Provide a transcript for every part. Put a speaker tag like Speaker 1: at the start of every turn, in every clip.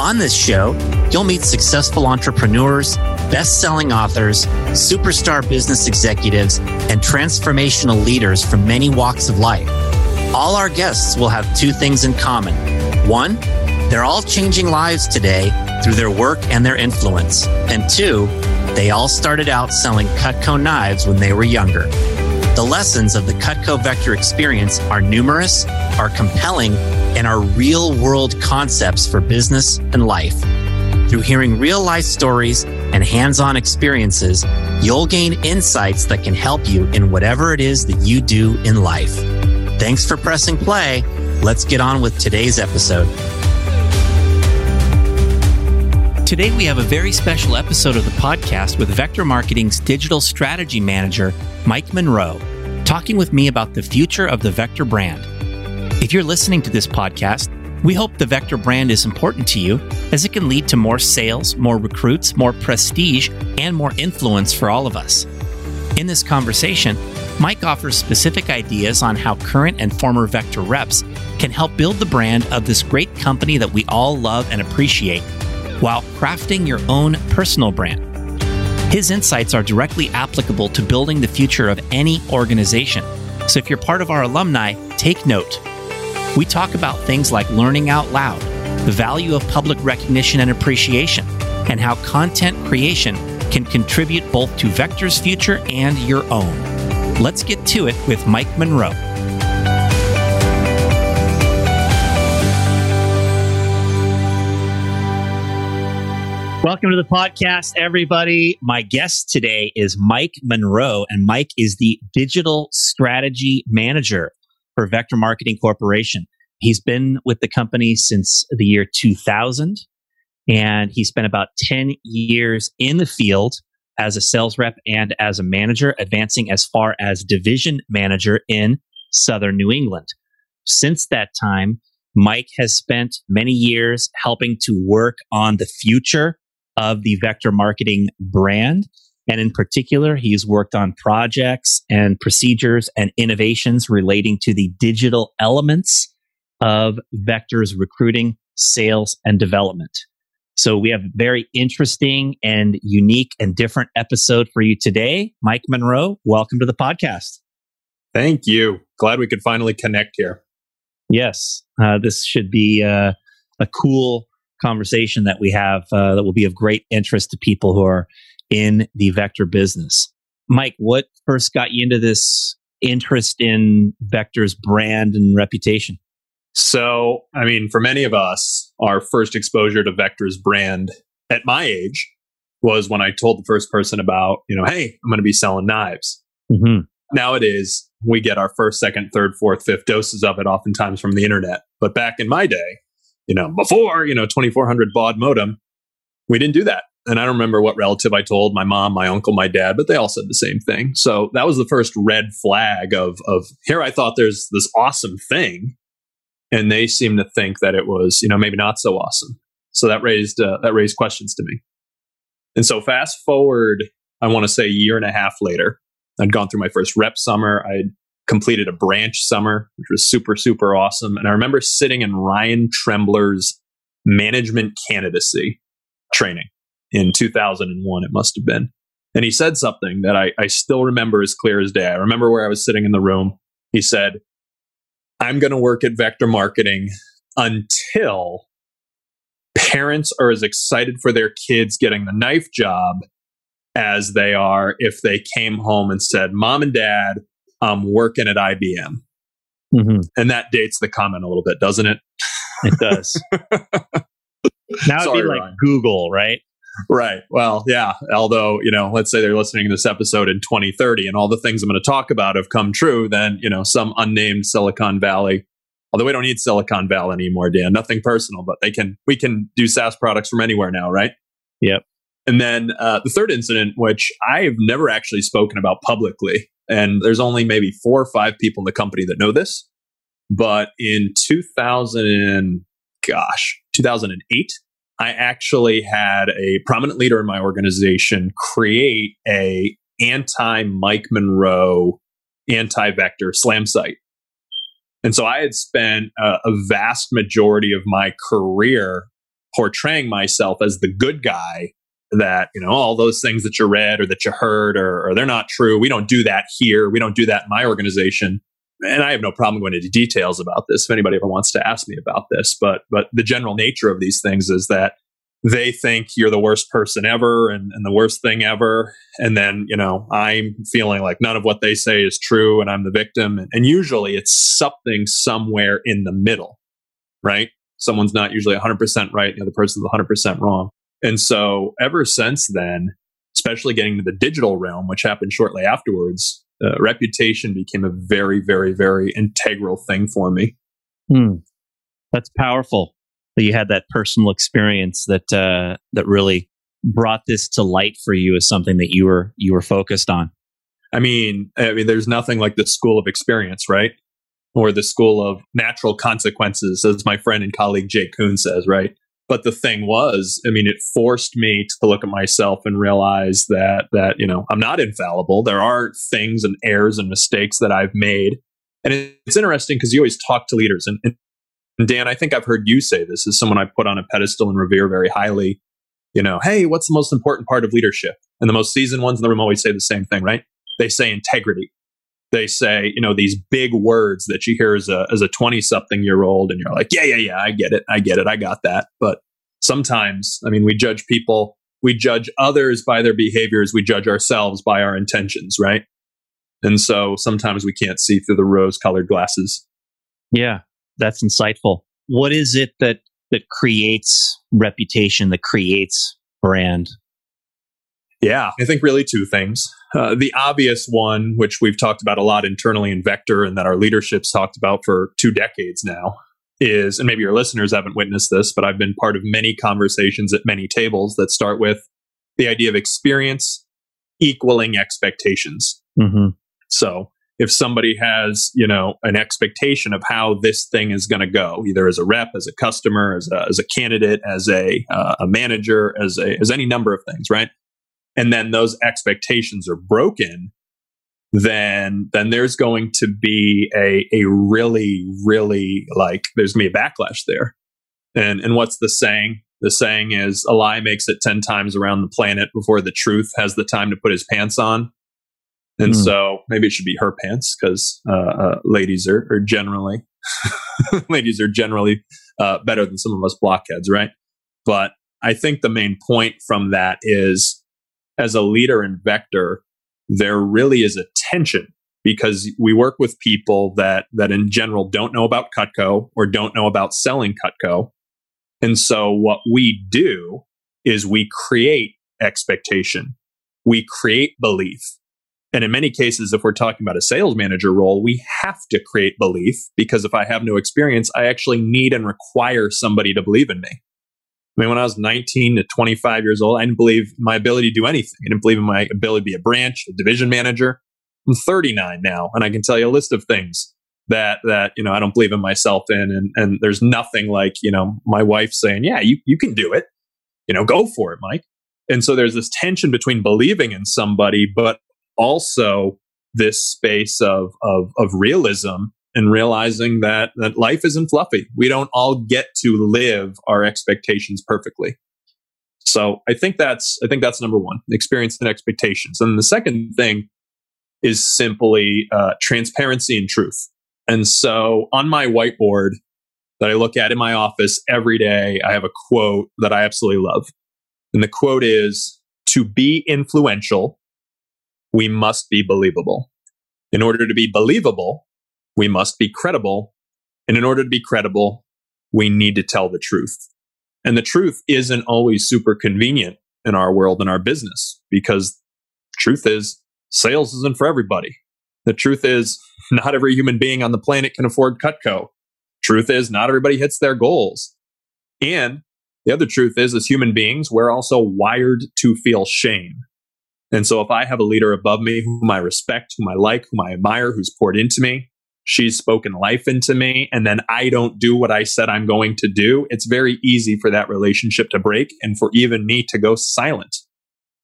Speaker 1: On this show, you'll meet successful entrepreneurs, best selling authors, superstar business executives, and transformational leaders from many walks of life. All our guests will have two things in common. One, they're all changing lives today through their work and their influence. And two, they all started out selling Cutco knives when they were younger. The lessons of the Cutco Vector experience are numerous, are compelling, and are real world concepts for business and life. Through hearing real life stories and hands on experiences, you'll gain insights that can help you in whatever it is that you do in life. Thanks for pressing play. Let's get on with today's episode. Today, we have a very special episode of the podcast with Vector Marketing's digital strategy manager, Mike Monroe, talking with me about the future of the Vector brand. If you're listening to this podcast, we hope the Vector brand is important to you as it can lead to more sales, more recruits, more prestige, and more influence for all of us. In this conversation, Mike offers specific ideas on how current and former Vector reps can help build the brand of this great company that we all love and appreciate while crafting your own personal brand. His insights are directly applicable to building the future of any organization. So if you're part of our alumni, take note. We talk about things like learning out loud, the value of public recognition and appreciation, and how content creation can contribute both to Vector's future and your own. Let's get to it with Mike Monroe. Welcome to the podcast, everybody. My guest today is Mike Monroe, and Mike is the digital strategy manager for Vector Marketing Corporation. He's been with the company since the year 2000, and he spent about 10 years in the field as a sales rep and as a manager, advancing as far as division manager in Southern New England. Since that time, Mike has spent many years helping to work on the future of the vector marketing brand. And in particular, he's worked on projects and procedures and innovations relating to the digital elements of Vector's recruiting, sales, and development. So we have a very interesting and unique and different episode for you today. Mike Monroe, welcome to the podcast.
Speaker 2: Thank you. Glad we could finally connect here.
Speaker 1: Yes, uh, this should be uh, a cool conversation that we have uh, that will be of great interest to people who are in the vector business. Mike, what first got you into this interest in Vector's brand and reputation?
Speaker 2: So, I mean, for many of us, our first exposure to Vector's brand at my age was when I told the first person about, you know, hey, I'm going to be selling knives. Mm-hmm. Nowadays, we get our first, second, third, fourth, fifth doses of it oftentimes from the internet. But back in my day, you know, before, you know, 2400 baud modem, we didn't do that. And I don't remember what relative I told my mom, my uncle, my dad, but they all said the same thing. So that was the first red flag of, of here I thought there's this awesome thing. And they seemed to think that it was, you know, maybe not so awesome. So that raised, uh, that raised questions to me. And so fast forward, I want to say a year and a half later, I'd gone through my first rep summer. I'd completed a branch summer, which was super, super awesome. And I remember sitting in Ryan Trembler's management candidacy training in 2001, it must have been. And he said something that I, I still remember as clear as day. I remember where I was sitting in the room. He said, I'm going to work at Vector Marketing until parents are as excited for their kids getting the knife job as they are if they came home and said, Mom and Dad, I'm working at IBM. Mm-hmm. And that dates the comment a little bit, doesn't it?
Speaker 1: It does. now it'd be like Ryan. Google, right?
Speaker 2: Right. Well, yeah. Although, you know, let's say they're listening to this episode in 2030 and all the things I'm going to talk about have come true, then, you know, some unnamed Silicon Valley, although we don't need Silicon Valley anymore, Dan, nothing personal, but they can, we can do SaaS products from anywhere now, right?
Speaker 1: Yep.
Speaker 2: And then uh, the third incident, which I've never actually spoken about publicly, and there's only maybe four or five people in the company that know this. But in 2000, and, gosh, 2008, I actually had a prominent leader in my organization create a anti Mike Monroe, anti vector slam site. And so I had spent a, a vast majority of my career portraying myself as the good guy that you know all those things that you read or that you heard or, or, they're not true. We don't do that here. We don't do that in my organization. And i have no problem going into details about this if anybody ever wants to ask me about this. But but the general nature of these things is that they think you're the worst person ever and, and the worst thing ever. And then you know i'm feeling like none of what they say is true and i'm the victim. And, and usually it's something somewhere in the middle right? Someone's not usually 100% right the other person's 100% wrong and so ever since then, especially getting to the digital realm, which happened shortly afterwards, uh, reputation became a very, very, very integral thing for me.
Speaker 1: Hmm. That's powerful that you had that personal experience that uh, that really brought this to light for you as something that you were you were focused on.
Speaker 2: I mean, I mean, there's nothing like the school of experience, right? Or the school of natural consequences, as my friend and colleague Jake Kuhn says, right? But the thing was, I mean, it forced me to look at myself and realize that that you know I'm not infallible. There are things and errors and mistakes that I've made, and it's interesting because you always talk to leaders, and, and Dan, I think I've heard you say this as someone I put on a pedestal and revere very highly. You know, hey, what's the most important part of leadership? And the most seasoned ones in the room always say the same thing, right? They say integrity they say, you know, these big words that you hear as a as a 20 something year old and you're like, yeah, yeah, yeah, I get it. I get it. I got that. But sometimes, I mean, we judge people, we judge others by their behaviors, we judge ourselves by our intentions, right? And so sometimes we can't see through the rose colored glasses.
Speaker 1: Yeah, that's insightful. What is it that that creates reputation, that creates brand?
Speaker 2: Yeah, I think really two things. Uh, the obvious one, which we've talked about a lot internally in Vector and that our leadership's talked about for two decades now, is, and maybe your listeners haven't witnessed this, but I've been part of many conversations at many tables that start with the idea of experience equaling expectations. Mm-hmm. So if somebody has, you know, an expectation of how this thing is going to go, either as a rep, as a customer, as a, as a candidate, as a, uh, a manager, as a, as any number of things, right? And then those expectations are broken then then there's going to be a a really really like there's going to be a backlash there. And and what's the saying? The saying is a lie makes it 10 times around the planet before the truth has the time to put his pants on. And mm. so maybe it should be her pants because uh, uh, ladies are, are generally ladies are generally uh, better than some of us blockheads right? But i think the main point from that is as a leader in Vector, there really is a tension because we work with people that that in general don't know about Cutco or don't know about selling Cutco. And so what we do is we create expectation. We create belief. And in many cases, if we're talking about a sales manager role, we have to create belief because if I have no experience, I actually need and require somebody to believe in me. I mean, when I was 19 to 25 years old, I didn't believe my ability to do anything. I didn't believe in my ability to be a branch, a division manager. I'm 39 now, and I can tell you a list of things that that you know I don't believe in myself in, and and there's nothing like you know my wife saying, "Yeah, you you can do it," you know, go for it, Mike. And so there's this tension between believing in somebody, but also this space of of, of realism and realizing that that life isn't fluffy. We don't all get to live our expectations perfectly. So I think that's I think that's number one: experience and expectations. And the second thing is simply uh, transparency and truth. And so on my whiteboard that I look at in my office every day, I have a quote that I absolutely love. And the quote is To be influential, we must be believable. In order to be believable, we must be credible. And in order to be credible, we need to tell the truth. And the truth isn't always super convenient in our world and our business because truth is sales isn't for everybody. The truth is not every human being on the planet can afford Cutco. Truth is not everybody hits their goals. And The other truth is, as human beings, we're also wired to feel shame. And so if I have a leader above me whom I respect, whom I like, whom I admire, who's poured into me, she's spoken life into me, and then I don't do what I said I'm going to do, it's very easy for that relationship to break and for even me to go silent.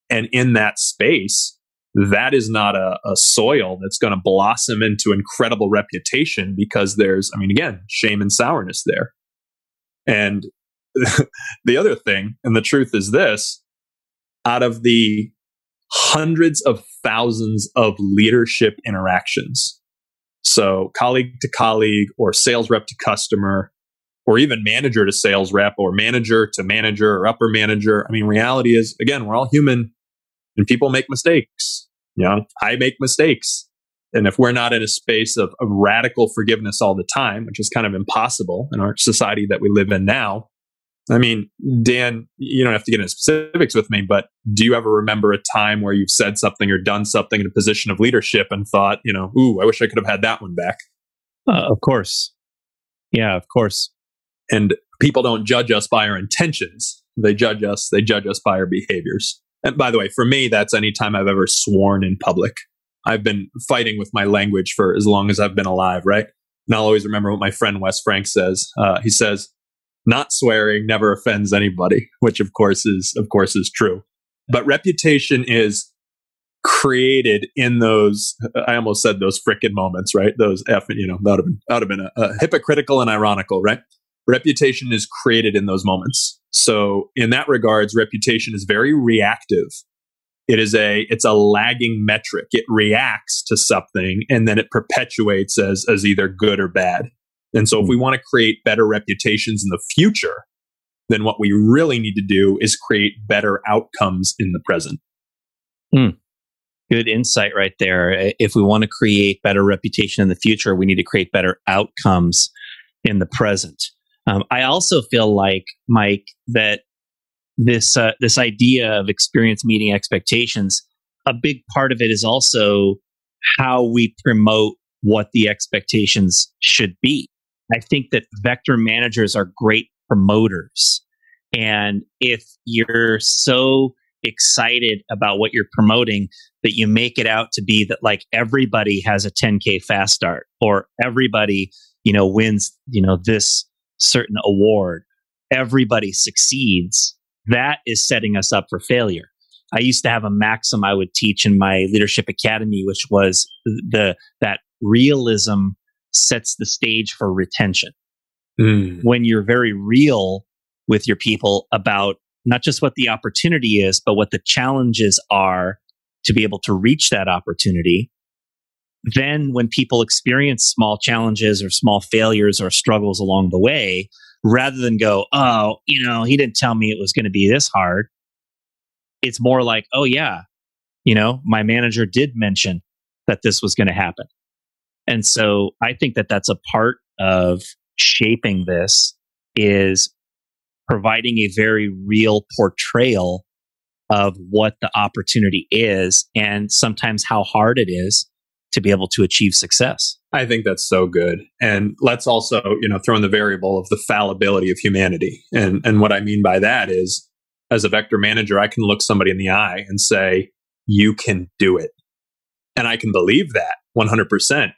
Speaker 2: And in that space, that is not a, a soil that's going to blossom into incredible reputation because there's, I mean, again, shame and sourness there. And the other thing, and the truth is this out of the hundreds of thousands of leadership interactions, so colleague to colleague, or sales rep to customer, or even manager to sales rep, or manager to manager, or upper manager. I mean, reality is, again, we're all human and people make mistakes. You know, I make mistakes. And if we're not in a space of, of radical forgiveness all the time, which is kind of impossible in our society that we live in now, I mean, Dan, you don't have to get into specifics with me, but do you ever remember a time where you've said something or done something in a position of leadership and thought, you know, ooh, I wish I could have had that one back?
Speaker 1: Uh, of course. Yeah, of course.
Speaker 2: And people don't judge us by our intentions. They judge us, they judge us by our behaviors. And by the way, for me, that's any time I've ever sworn in public. I've been fighting with my language for as long as I've been alive, right? And I'll always remember what my friend Wes Frank says. Uh, he says, not swearing never offends anybody, which of course is, of course is true. But reputation is created in those, I almost said those frickin' moments, right? Those F, you know, that would have been, that would have been a, a hypocritical and ironical, right? Reputation is created in those moments. So in that regards, reputation is very reactive. It is a it's a lagging metric. It reacts to something and then it perpetuates as as either good or bad. And so if we want to create better reputations in the future, then what we really need to do is create better outcomes in the present.
Speaker 1: Hmm. Good insight right there. If we want to create better reputation in the future, we need to create better outcomes in the present. Um, I also feel like Mike that this uh, this idea of experience meeting expectations, a big part of it is also how we promote what the expectations should be. I think that vector managers are great promoters. And if you're so excited about what you're promoting that you make it out to be that like everybody has a 10k fast start or everybody you know wins you know this certain award, everybody succeeds, that is setting us up for failure. I used to have a maxim I would teach in my leadership academy, which was the that realism sets the stage for retention. Mm. When you're very real with your people about not just what the opportunity is, but what the challenges are to be able to reach that opportunity, then when people experience small challenges or small failures or struggles along the way, rather than go, oh, you know, he didn't tell me it was going to be this hard, it's more like, oh, yeah, you know, my manager did mention that this was going to happen. And so I think that that's a part of shaping this is providing a very real portrayal of what the opportunity is and sometimes how hard it is to be able to achieve success.
Speaker 2: I think that's so good. And let's also, you know, throw in the variable of the fallibility of humanity. And and what I mean by that is as a vector manager, I can look somebody in the eye and say, you can do it. And I can believe that 100%.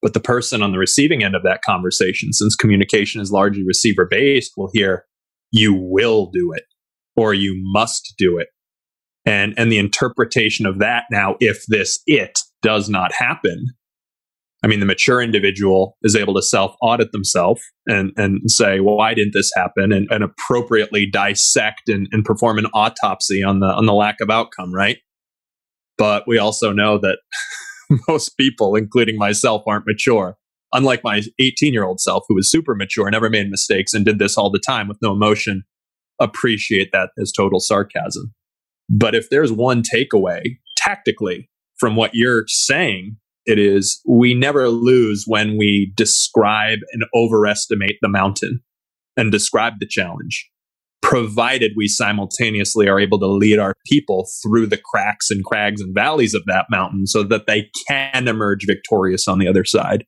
Speaker 2: But the person on the receiving end of that conversation, since communication is largely receiver based, will hear, you will do it or you must do it. And, and the interpretation of that now, if this it does not happen, I mean, the mature individual is able to self audit themselves and, and say, well, why didn't this happen? And, and appropriately dissect and, and perform an autopsy on the, on the lack of outcome, right? But we also know that most people, including myself, aren't mature. Unlike my 18 year old self, who was super mature, never made mistakes, and did this all the time with no emotion, appreciate that as total sarcasm. But if there's one takeaway tactically from what you're saying, it is we never lose when we describe and overestimate the mountain and describe the challenge, provided we simultaneously are able to lead our people through the cracks and crags and valleys of that mountain so that they can emerge victorious on the other side.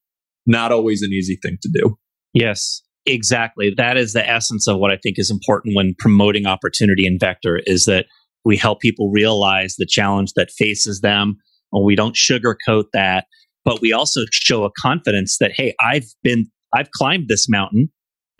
Speaker 2: Not always an easy thing to do.
Speaker 1: Yes. Exactly. That is the essence of what I think is important when promoting opportunity in Vector is that we help people realize the challenge that faces them. And we don't sugarcoat that, but we also show a confidence that, hey, I've been, I've climbed this mountain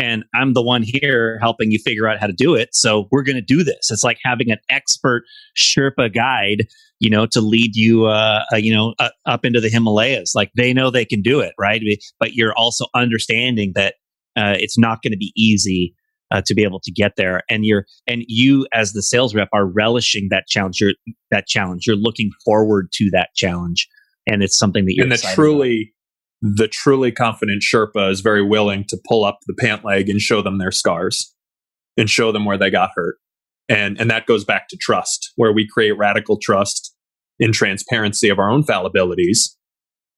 Speaker 1: and I'm the one here helping you figure out how to do it. So we're going to do this. It's like having an expert Sherpa guide, you know, to lead you, uh, uh you know, uh, up into the Himalayas. Like they know they can do it, right? But you're also understanding that uh, it's not going to be easy uh, to be able to get there. And you're and you as the sales rep are relishing that challenge. You're, that challenge. You're looking forward to that challenge, and it's something that you're
Speaker 2: and the truly. The truly confident Sherpa is very willing to pull up the pant leg and show them their scars and show them where they got hurt. And, and that goes back to trust, where we create radical trust in transparency of our own fallibilities.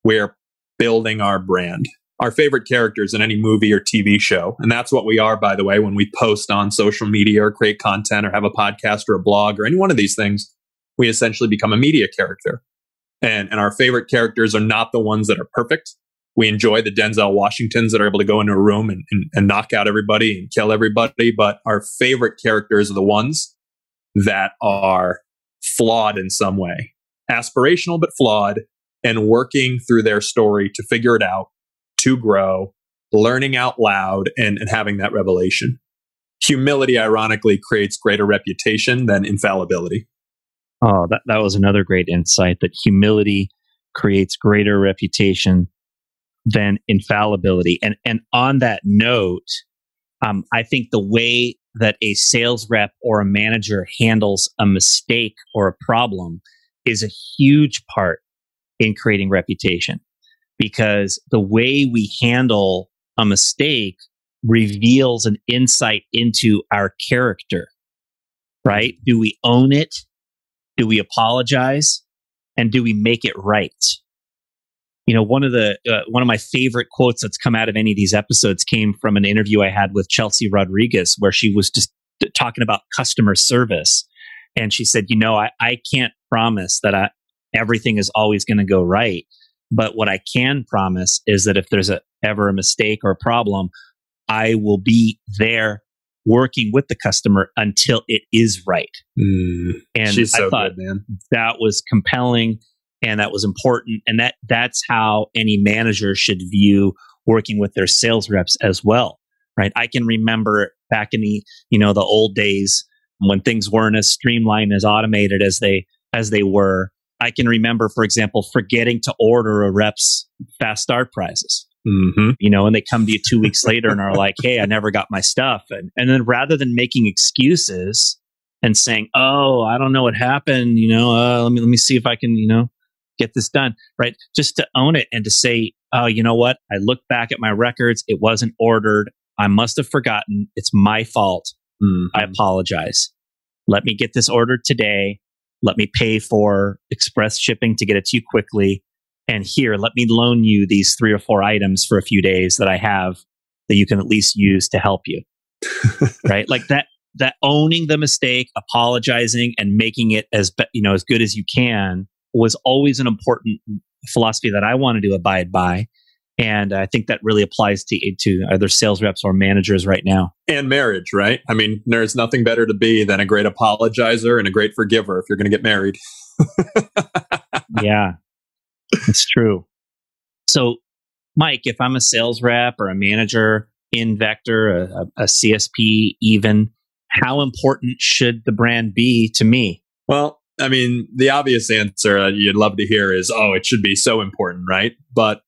Speaker 2: We're building our brand our favorite characters in any movie or TV show. And that's what we are, by the way, when we post on social media or create content or have a podcast or a blog or any one of these things, we essentially become a media character. And, and our favorite characters are not the ones that are perfect. We enjoy the Denzel Washingtons that are able to go into a room and, and, and knock out everybody and kill everybody. But our favorite characters are the ones that are flawed in some way, aspirational, but flawed, and working through their story to figure it out to grow, learning out loud, and, and having that revelation. Humility, ironically, creates greater reputation than infallibility.
Speaker 1: Oh, that, that was another great insight that humility creates greater reputation than infallibility. And, and on that note, um, I think the way that a sales rep or a manager handles a mistake or a problem is a huge part in creating reputation because the way we handle a mistake reveals an insight into our character, right? Do we own it? Do we apologize? And do we make it right? You know, one of the uh, one of my favorite quotes that's come out of any of these episodes came from an interview I had with Chelsea Rodriguez, where she was just talking about customer service, and she said, "You know, I, I can't promise that I, everything is always going to go right, but what I can promise is that if there's a, ever a mistake or a problem, I will be there working with the customer until it is right.
Speaker 2: Mm, and she's so I thought good, man.
Speaker 1: that was compelling and that was important. And that that's how any manager should view working with their sales reps as well. Right. I can remember back in the, you know, the old days when things weren't as streamlined as automated as they as they were I can remember, for example, forgetting to order a rep's fast start prizes. Mm-hmm. You know, and they come to you two weeks later and are like, "Hey, I never got my stuff," and and then rather than making excuses and saying, "Oh, I don't know what happened," you know, uh, let me let me see if I can, you know, get this done, right? Just to own it and to say, "Oh, you know what? I look back at my records; it wasn't ordered. I must have forgotten. It's my fault. Mm-hmm. I apologize. Let me get this ordered today let me pay for express shipping to get it to you quickly. And here, let me loan you these three or four items for a few days that I have that you can at least use to help you. right? Like that, that owning the mistake, apologizing and making it as, you know, as good as you can was always an important philosophy that I wanted to abide by. And I think that really applies to, to either sales reps or managers right now.
Speaker 2: And marriage, right? I mean, there's nothing better to be than a great apologizer and a great forgiver if you're going to get married.
Speaker 1: yeah, it's true. So, Mike, if I'm a sales rep or a manager in Vector, a, a CSP, even, how important should the brand be to me?
Speaker 2: Well, I mean, the obvious answer that you'd love to hear is, oh, it should be so important, right? But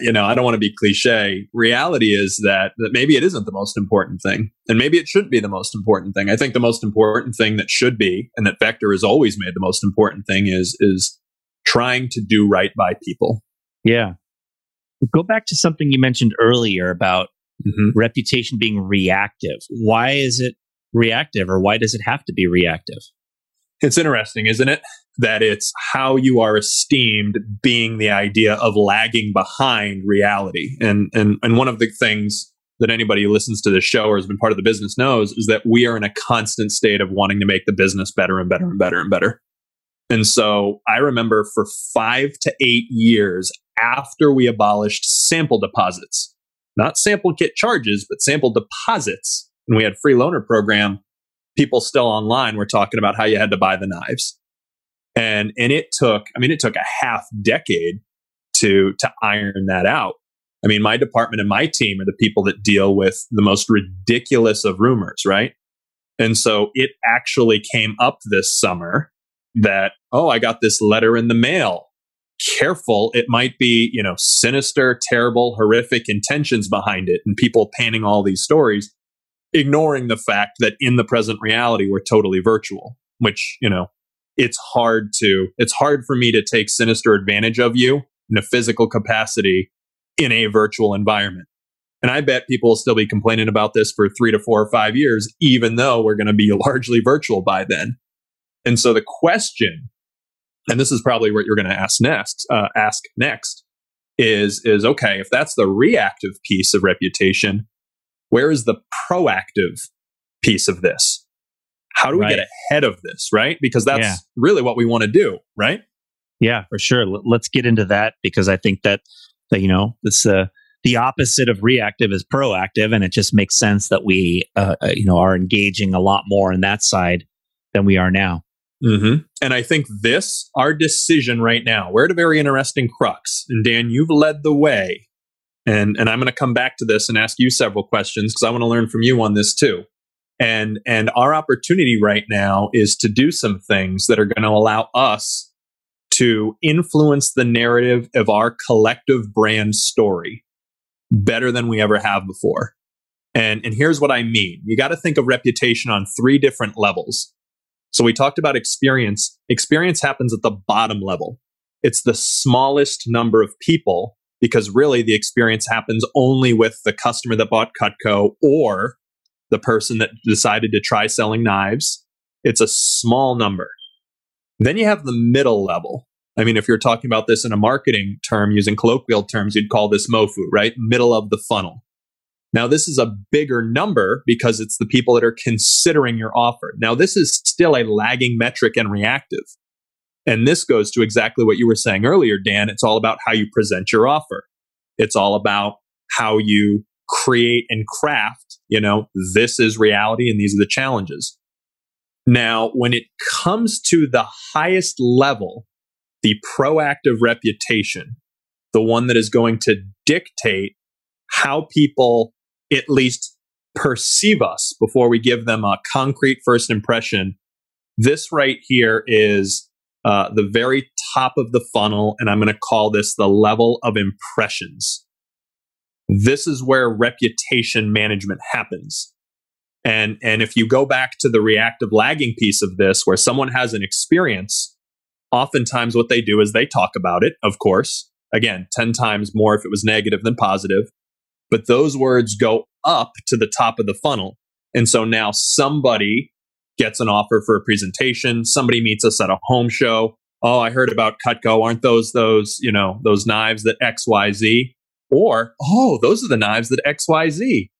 Speaker 2: you know, I don't want to be cliche. Reality is that, that maybe it isn't the most important thing. And maybe it shouldn't be the most important thing. I think the most important thing that should be, and that Vector has always made the most important thing is, is trying to do right by people.
Speaker 1: Yeah. Go back to something you mentioned earlier about mm-hmm. reputation being reactive. Why is it reactive or why does it have to be reactive?
Speaker 2: It's interesting, isn't it? that it's how you are esteemed being the idea of lagging behind reality. And, and, and one of the things that anybody who listens to this show or has been part of the business knows is that we are in a constant state of wanting to make the business better and better and better and better. And so I remember for five to eight years after we abolished sample deposits, not sample kit charges, but sample deposits. And we had free loaner program. People still online were talking about how you had to buy the knives. And, and it took, I mean, it took a half decade to, to iron that out. I mean, my department and my team are the people that deal with the most ridiculous of rumors, right? And so it actually came up this summer that, oh, I got this letter in the mail. Careful, it might be, you know, sinister, terrible, horrific intentions behind it, and people panning all these stories, ignoring the fact that in the present reality, we're totally virtual, which, you know, it's hard to, it's hard for me to take sinister advantage of you in a physical capacity in a virtual environment. And I bet people will still be complaining about this for three to four or five years, even though we're going to be largely virtual by then. And so the question, and this is probably what you're going to ask next, uh, ask next, is is okay if that's the reactive piece of reputation, where is the proactive piece of this? How do we right. get ahead of this, right? Because that's yeah. really what we want to do, right?
Speaker 1: Yeah, for sure. Let's get into that because I think that that you know this uh, the opposite of reactive is proactive, and it just makes sense that we uh, uh you know are engaging a lot more in that side than we are now.
Speaker 2: Mm-hmm. And I think this, our decision right now, we're at a very interesting crux. And Dan, you've led the way. And, and I'm going to come back to this and ask you several questions because I want to learn from you on this too. And, and our opportunity right now is to do some things that are going to allow us to influence the narrative of our collective brand story better than we ever have before. And, and here's what I mean. You got to think of reputation on three different levels. So we talked about experience. Experience happens at the bottom level. It's the smallest number of people because really the experience happens only with the customer that bought Cutco or the person that decided to try selling knives. It's a small number. Then you have the middle level. I mean, if you're talking about this in a marketing term, using colloquial terms, you'd call this MOFU, right? Middle of the funnel. Now, this is a bigger number because it's the people that are considering your offer. Now, this is still a lagging metric and reactive. And this goes to exactly what you were saying earlier, Dan. It's all about how you present your offer. It's all about how you create and craft, you know, this is reality and these are the challenges. Now, when it comes to the highest level, the proactive reputation, the one that is going to dictate how people at least perceive us before we give them a concrete first impression. This right here is uh, the very top of the funnel, and I'm going to call this the level of impressions. This is where reputation management happens. And, and if you go back to the reactive lagging piece of this, where someone has an experience, oftentimes what they do is they talk about it, of course. Again, 10 times more if it was negative than positive but those words go up to the top of the funnel. And so now somebody gets an offer for a presentation. Somebody meets us at a home show. Oh, I heard about Cutco. Aren't those those, you know, those knives that XYZ? Or, oh, those are the knives that XYZ.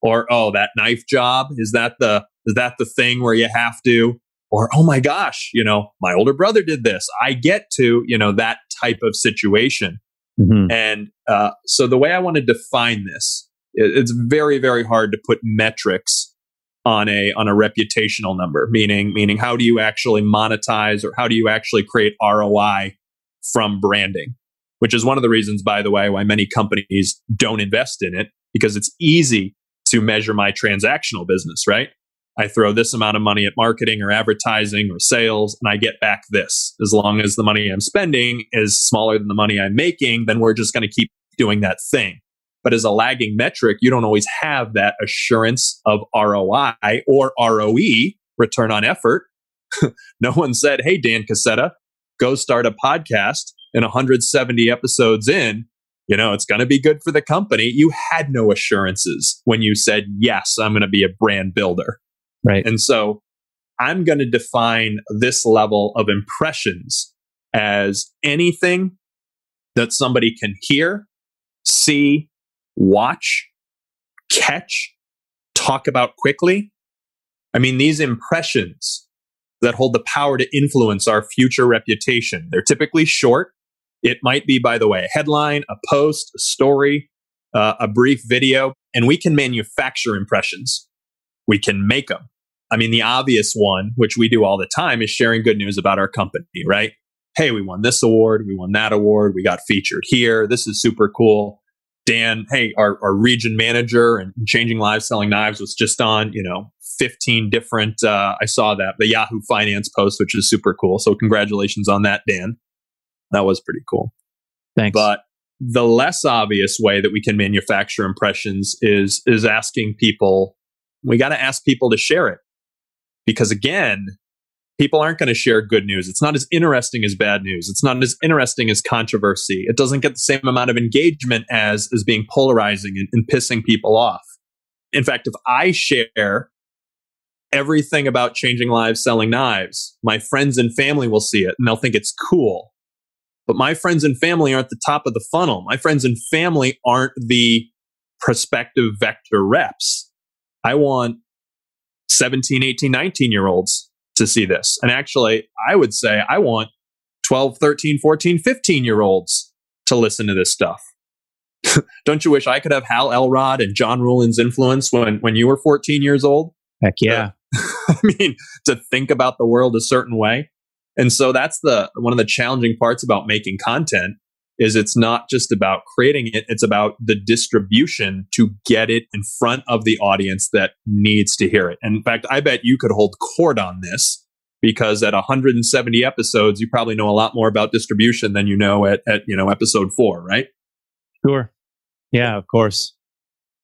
Speaker 2: Or, oh, that knife job, is that the is that the thing where you have to? Or, oh my gosh, you know, my older brother did this. I get to, you know, that type of situation. Mm-hmm. And uh, so the way I want to define this, it, it's very, very hard to put metrics on a on a reputational number. Meaning, meaning how do you actually monetize or how do you actually create ROI from branding? Which is one of the reasons, by the way, why many companies don't invest in it because it's easy to measure my transactional business, right? I throw this amount of money at marketing or advertising or sales, and I get back this. As long as the money I'm spending is smaller than the money I'm making, then we're just going to keep doing that thing. But as a lagging metric, you don't always have that assurance of ROI or ROE, return on effort. no one said, Hey, Dan Cassetta, go start a podcast and 170 episodes in, you know, it's going to be good for the company. You had no assurances when you said, Yes, I'm going to be a brand builder.
Speaker 1: Right.
Speaker 2: And so I'm going to define this level of impressions as anything that somebody can hear, see, watch, catch, talk about quickly. I mean, these impressions that hold the power to influence our future reputation, they're typically short. It might be, by the way, a headline, a post, a story, uh, a brief video, and we can manufacture impressions. We can make them. I mean, the obvious one, which we do all the time, is sharing good news about our company, right? Hey, we won this award, we won that award, we got featured here. This is super cool. Dan, hey, our, our region manager and changing lives selling knives was just on, you know, 15 different, uh, I saw that, the Yahoo Finance post, which is super cool. So congratulations on that, Dan. That was pretty cool.
Speaker 1: Thanks.
Speaker 2: But the less obvious way that we can manufacture impressions is is asking people we got to ask people to share it because again people aren't going to share good news. It's not as interesting as bad news. It's not as interesting as controversy. It doesn't get the same amount of engagement as as being polarizing and, and pissing people off. In fact if i share everything about changing lives selling knives my friends and family will see it and they'll think it's cool. But my friends and family aren't the top of the funnel. My friends and family aren't the prospective vector reps. I want 17, 18, 19 year olds to see this. And actually, I would say I want 12, 13, 14, 15 year olds to listen to this stuff. Don't you wish I could have Hal Elrod and John Ruhlin's influence when, when you were 14 years old?
Speaker 1: Heck yeah.
Speaker 2: I mean, to think about the world a certain way. And so that's the one of the challenging parts about making content is it's not just about creating it, it's about the distribution to get it in front of the audience that needs to hear it. And in fact, I bet you could hold court on this because at 170 episodes, you probably know a lot more about distribution than you know at, at you know episode four, right?
Speaker 1: Sure. Yeah, of course.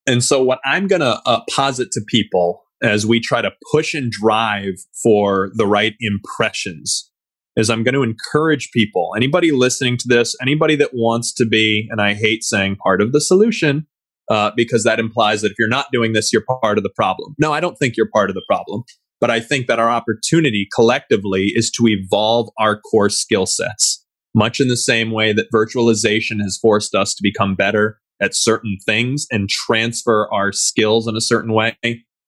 Speaker 2: And so what I'm going to uh, posit to people as we try to push and drive for the right impressions is I'm going to encourage people, anybody listening to this, anybody that wants to be, and I hate saying part of the solution, uh, because that implies that if you're not doing this, you're part of the problem. No, I don't think you're part of the problem, but I think that our opportunity collectively is to evolve our core skill sets, much in the same way that virtualization has forced us to become better at certain things and transfer our skills in a certain way.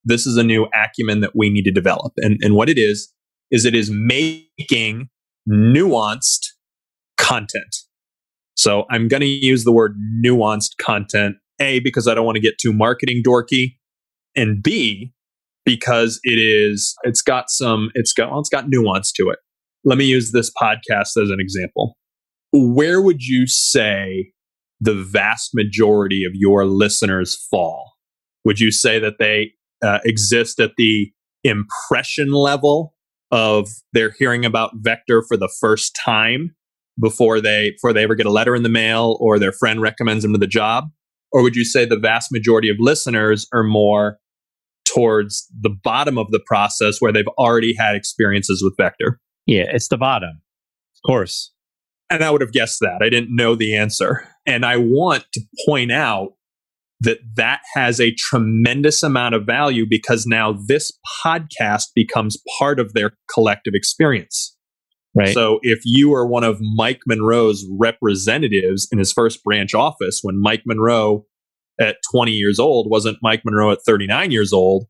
Speaker 2: This is a new acumen that we need to develop. And, and what it is, is it is making nuanced content. So I'm going to use the word nuanced content, A, because I don't want to get too marketing dorky, and B, because it is, it's got some, it's got, well, it's got nuance to it. Let me use this podcast as an example. Where would you say the vast majority of your listeners fall? Would you say that they uh, exist at the impression level of they're hearing about vector for the first time before they before they ever get a letter in the mail or their friend recommends them to the job? Or would you say the vast majority of listeners are more towards the bottom of the process where they've already had experiences with vector?
Speaker 1: Yeah it's the bottom. Of course.
Speaker 2: And i would have guessed that. I didn't know the answer. And i want to point out that that has a tremendous amount of value because now this podcast becomes part of their collective experience.
Speaker 1: Right.
Speaker 2: So if you are one of Mike Monroe's representatives in his first branch office, when Mike Monroe at 20 years old wasn't Mike Monroe at 39 years old,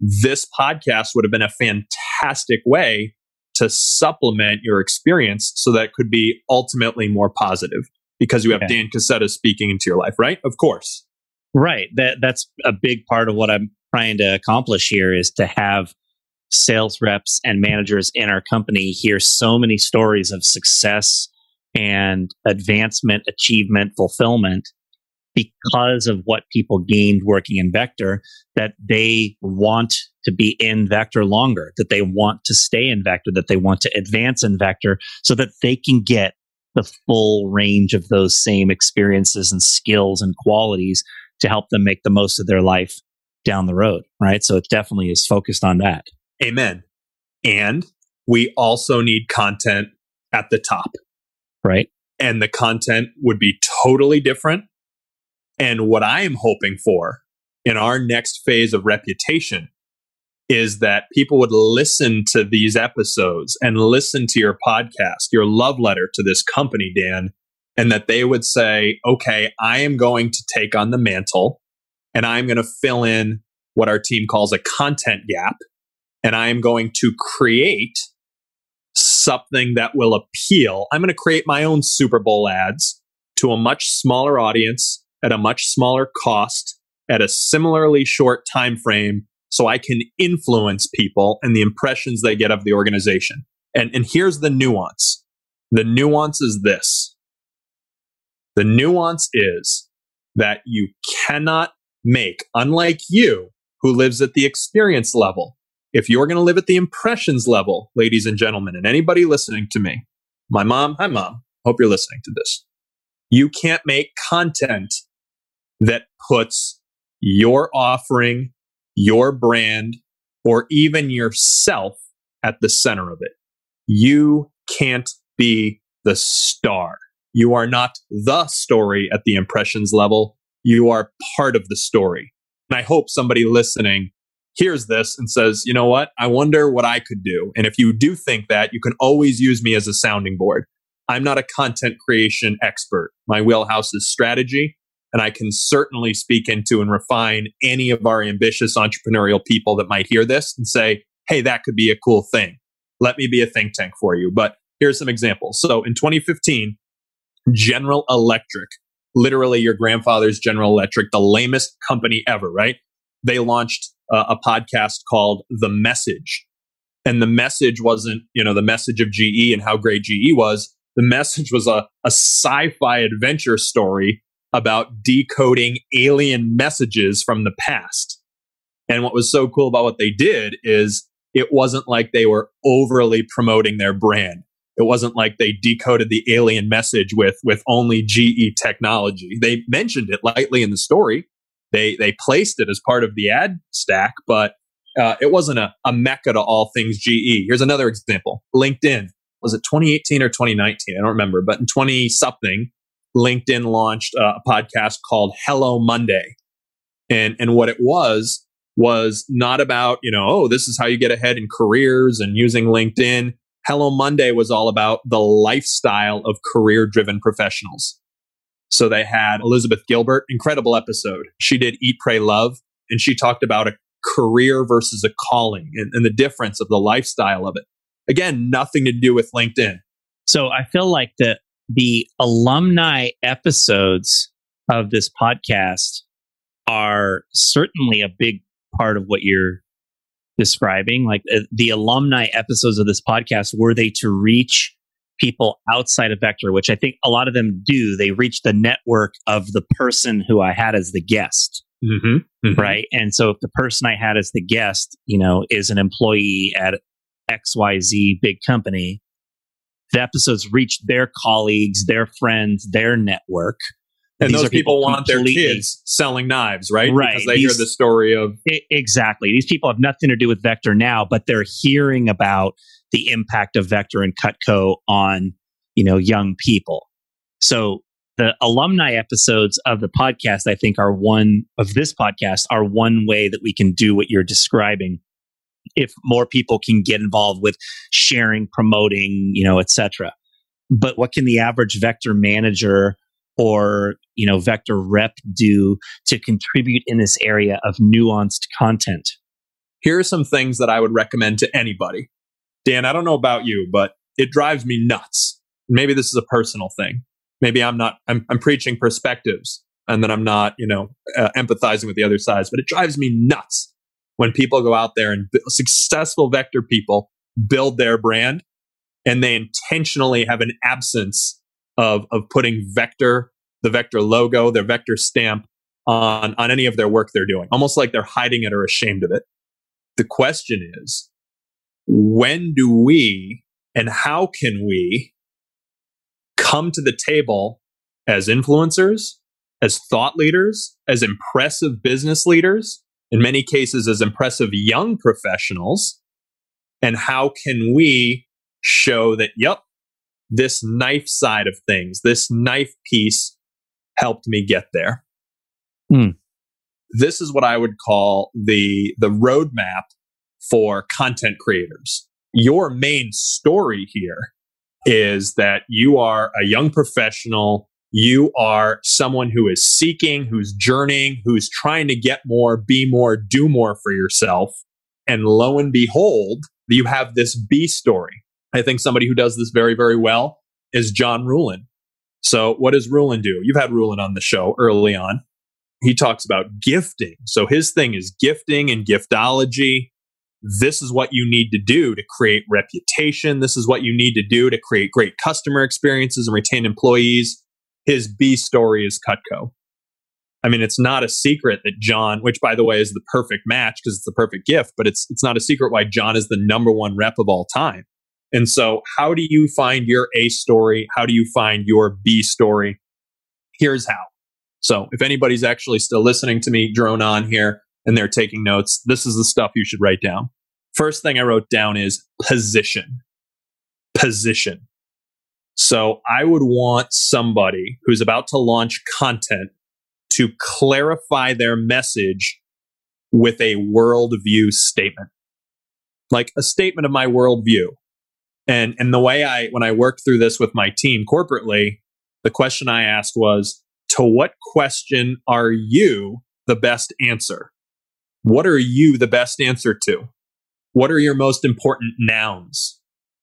Speaker 2: this podcast would have been a fantastic way to supplement your experience so that it could be ultimately more positive because you have. Dan Cassetta speaking into your life, right? Of course.
Speaker 1: Right. That that's a big part of what I'm trying to accomplish here is to have sales reps and managers in our company hear so many stories of success and advancement, achievement, fulfillment because of what people gained working in Vector that they want to be in Vector longer, that they want to stay in Vector, that they want to advance in Vector so that they can get the full range of those same experiences and skills and qualities to help them make the most of their life down the road, right? So it definitely is focused on that.
Speaker 2: Amen. And we also need content at the top.
Speaker 1: Right.
Speaker 2: And the content would be totally different. And what I am hoping for in our next phase of reputation is that people would listen to these episodes and listen to your podcast, your love letter to this company, Dan, and that they would say, okay, I am going to take on the mantle and I'm going to fill in what our team calls a content gap. And I am going to create something that will appeal. I'm going to create my own Super Bowl ads to a much smaller audience at a much smaller cost at a similarly short time frame so I can influence people and the impressions they get of the organization. And, and here's the nuance. The nuance is this. The nuance is that you cannot make, unlike you, who lives at the experience level, if you're going to live at the impressions level, ladies and gentlemen, and anybody listening to me, my mom, hi mom, hope you're listening to this. You can't make content that puts your offering, your brand, or even yourself at the center of it. You can't be the star. You are not the story at the impressions level. You are part of the story. And I hope somebody listening hears this and says, you know what? I wonder what I could do. And if you do think that, you can always use me as a sounding board. I'm not a content creation expert. My wheelhouse is strategy, and I can certainly speak into and refine any of our ambitious entrepreneurial people that might hear this and say, hey, that could be a cool thing. Let me be a think tank for you. But here's some examples. So in 2015, General Electric, literally your grandfather's General Electric, the lamest company ever, right? They launched uh, a podcast called The Message. And the message wasn't, you know, the message of GE and how great GE was. The message was a, a sci fi adventure story about decoding alien messages from the past. And what was so cool about what they did is it wasn't like they were overly promoting their brand. It wasn't like they decoded the alien message with, with only GE technology. They mentioned it lightly in the story, they they placed it as part of the ad stack, but uh, it wasn't a, a mecca to all things GE. Here's another example: LinkedIn. Was it 2018 or 2019? I don't remember, but in 20 something, LinkedIn launched a podcast called Hello Monday, and and what it was was not about you know oh this is how you get ahead in careers and using LinkedIn. Hello Monday was all about the lifestyle of career driven professionals. So they had Elizabeth Gilbert, incredible episode. She did Eat, Pray, Love, and she talked about a career versus a calling and, and the difference of the lifestyle of it. Again, nothing to do with LinkedIn.
Speaker 1: So I feel like the the alumni episodes of this podcast are certainly a big part of what you're describing. Like uh, the alumni episodes of this podcast, were they to reach people outside of Vector, which I think a lot of them do. They reach the network of the person who I had as the guest. Mm-hmm, mm-hmm. Right. And so if the person I had as the guest, you know, is an employee at XYZ big company, the episodes reach their colleagues, their friends, their network.
Speaker 2: And These those people, people want their kids selling knives, right?
Speaker 1: Right.
Speaker 2: Because they These, hear the story of.
Speaker 1: Exactly. These people have nothing to do with Vector now, but they're hearing about the impact of Vector and Cutco on, you know, young people. So the alumni episodes of the podcast, I think, are one of this podcast are one way that we can do what you're describing. If more people can get involved with sharing, promoting, you know, etc. But what can the average vector manager or you know vector rep do to contribute in this area of nuanced content?
Speaker 2: Here are some things that I would recommend to anybody. Dan, I don't know about you, but it drives me nuts. Maybe this is a personal thing. Maybe I'm not, I'm, I'm preaching perspectives and then I'm not, you know, uh, empathizing with the other sides, but it drives me nuts when people go out there and b- successful vector people build their brand and they intentionally have an absence of, of putting vector, the vector logo, their vector stamp on, on any of their work they're doing, almost like they're hiding it or ashamed of it. The question is, when do we and how can we come to the table as influencers, as thought leaders, as impressive business leaders, in many cases, as impressive young professionals? And how can we show that, yep, this knife side of things, this knife piece helped me get there? Hmm. This is what I would call the, the roadmap for content creators. Your main story here is that you are a young professional. You are someone who is seeking, who's journeying, who's trying to get more, be more, do more for yourself. And lo and behold, you have this B story. I think somebody who does this very, very well is John Ruhlin. So, what does Ruhlin do? You've had Ruhlin on the show early on. He talks about gifting. So, his thing is gifting and giftology. This is what you need to do to create reputation. This is what you need to do to create great customer experiences and retain employees. His B story is Cutco. I mean, it's not a secret that John, which by the way is the perfect match because it's the perfect gift, but it's it's not a secret why John is the number one rep of all time. And so, how do you find your A story? How do you find your B story? Here's how. So, if anybody's actually still listening to me drone on here and they're taking notes, this is the stuff you should write down. First thing I wrote down is position. Position. So, I would want somebody who's about to launch content to clarify their message with a worldview statement. Like a statement of my worldview. And and the way I when I worked through this with my team corporately, the question I asked was, to what question are you the best answer? What are you the best answer to? What are your most important nouns?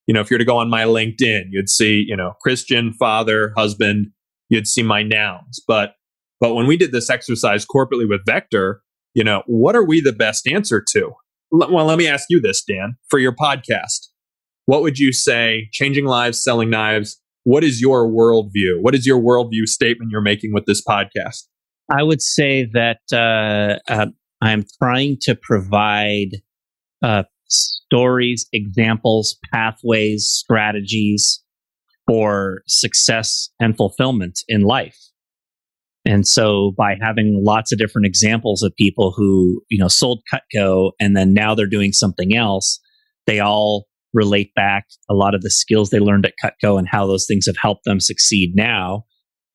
Speaker 2: You know, if you're to go on my LinkedIn, you'd see, you know, Christian, father, husband, you'd see my nouns. But but when we did this exercise corporately with Vector, you know, what are we the best answer to? Well, let me ask you this, Dan, for your podcast what would you say, changing lives, selling knives? What is your worldview? What is your worldview statement you're making with this podcast?
Speaker 1: I would say that uh, uh, I'm trying to provide uh, stories, examples, pathways, strategies for success and fulfillment in life. And so by having lots of different examples of people who, you know, sold Cutco and then now they're doing something else, they all relate back a lot of the skills they learned at Cutco and how those things have helped them succeed now.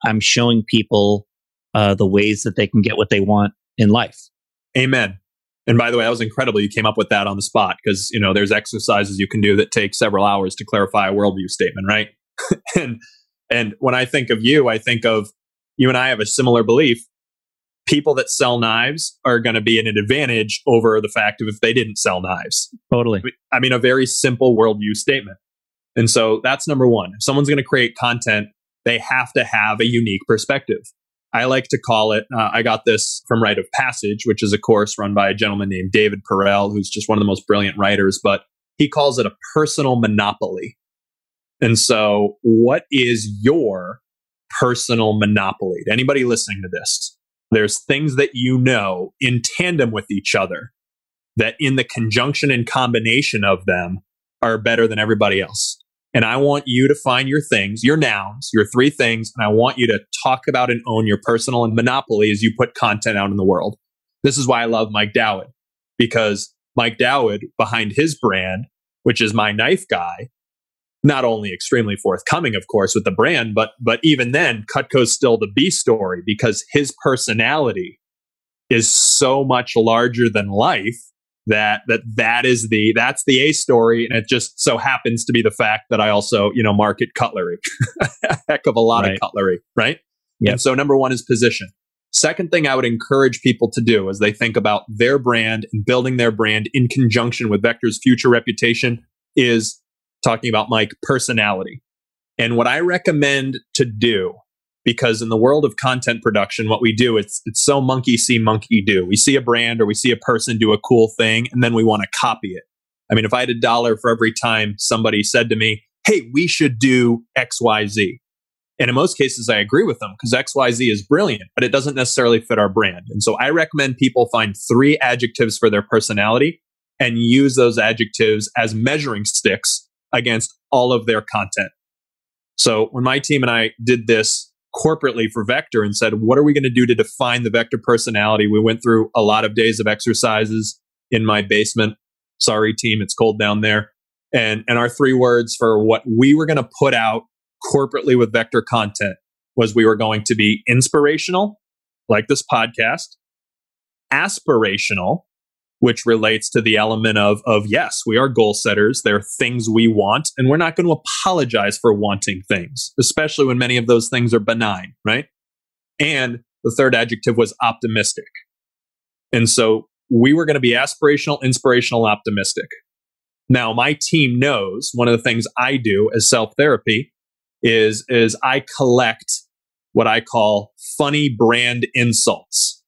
Speaker 1: I'm showing people uh, the ways that they can get what they want in life.
Speaker 2: Amen. And by the way, that was incredible. You came up with that on the spot because you know there's exercises you can do that take several hours to clarify a worldview statement, right? and and when I think of you, I think of you and I have a similar belief people that sell knives are going to be at an advantage over the fact of if they didn't sell knives.
Speaker 1: Totally.
Speaker 2: I mean, a very simple worldview statement. And so that's number one. If someone's going to create content, they have to have a unique perspective. I like to call it, uh, I got this from Write of Passage, which is a course run by a gentleman named David Perell, who's just one of the most brilliant writers, but he calls it a personal monopoly. And so, what is your personal monopoly? To anybody listening to this, there's things that you know in tandem with each other that in the conjunction and combination of them are better than everybody else. And I want you to find your things, your nouns, your three things, and I want you to talk about and own your personal and monopoly as you put content out in the world. This is why I love Mike Dowd because Mike Dowd behind his brand, which is my knife guy, not only extremely forthcoming, of course, with the brand, but but even then, Cutco's still the B story because his personality is so much larger than life that that that is the that's the A story, and it just so happens to be the fact that I also you know market cutlery, a heck of a lot right. of cutlery, right?
Speaker 1: Yeah.
Speaker 2: And so number one is position. Second thing I would encourage people to do as they think about their brand and building their brand in conjunction with Vector's future reputation is talking about Mike personality. And what I recommend to do, because in the world of content production, what we do, it's, it's so monkey see, monkey do. We see a brand or we see a person do a cool thing, and then we want to copy it. I mean, if I had a dollar for every time somebody said to me, hey, we should do XYZ. And in most cases, I agree with them because XYZ is brilliant, but it doesn't necessarily fit our brand. And so I recommend people find three adjectives for their personality and use those adjectives as measuring sticks against all of their content. So when my team and I did this corporately for Vector and said, what are we going to do to define the Vector personality? We went through a lot of days of exercises in my basement. Sorry, team, it's cold down there. And, and our three words for what we were going to put out corporately with Vector content was we were going to be inspirational, like this podcast, aspirational, which relates to the element of of yes, we are goal setters. There are things we want, and we're not going to apologize for wanting things, especially when many of those things are benign, right? And the third adjective was optimistic. And so we were going to be aspirational, inspirational, optimistic. Now, my team knows one of the things I do as self therapy is is I collect what I call funny brand insults.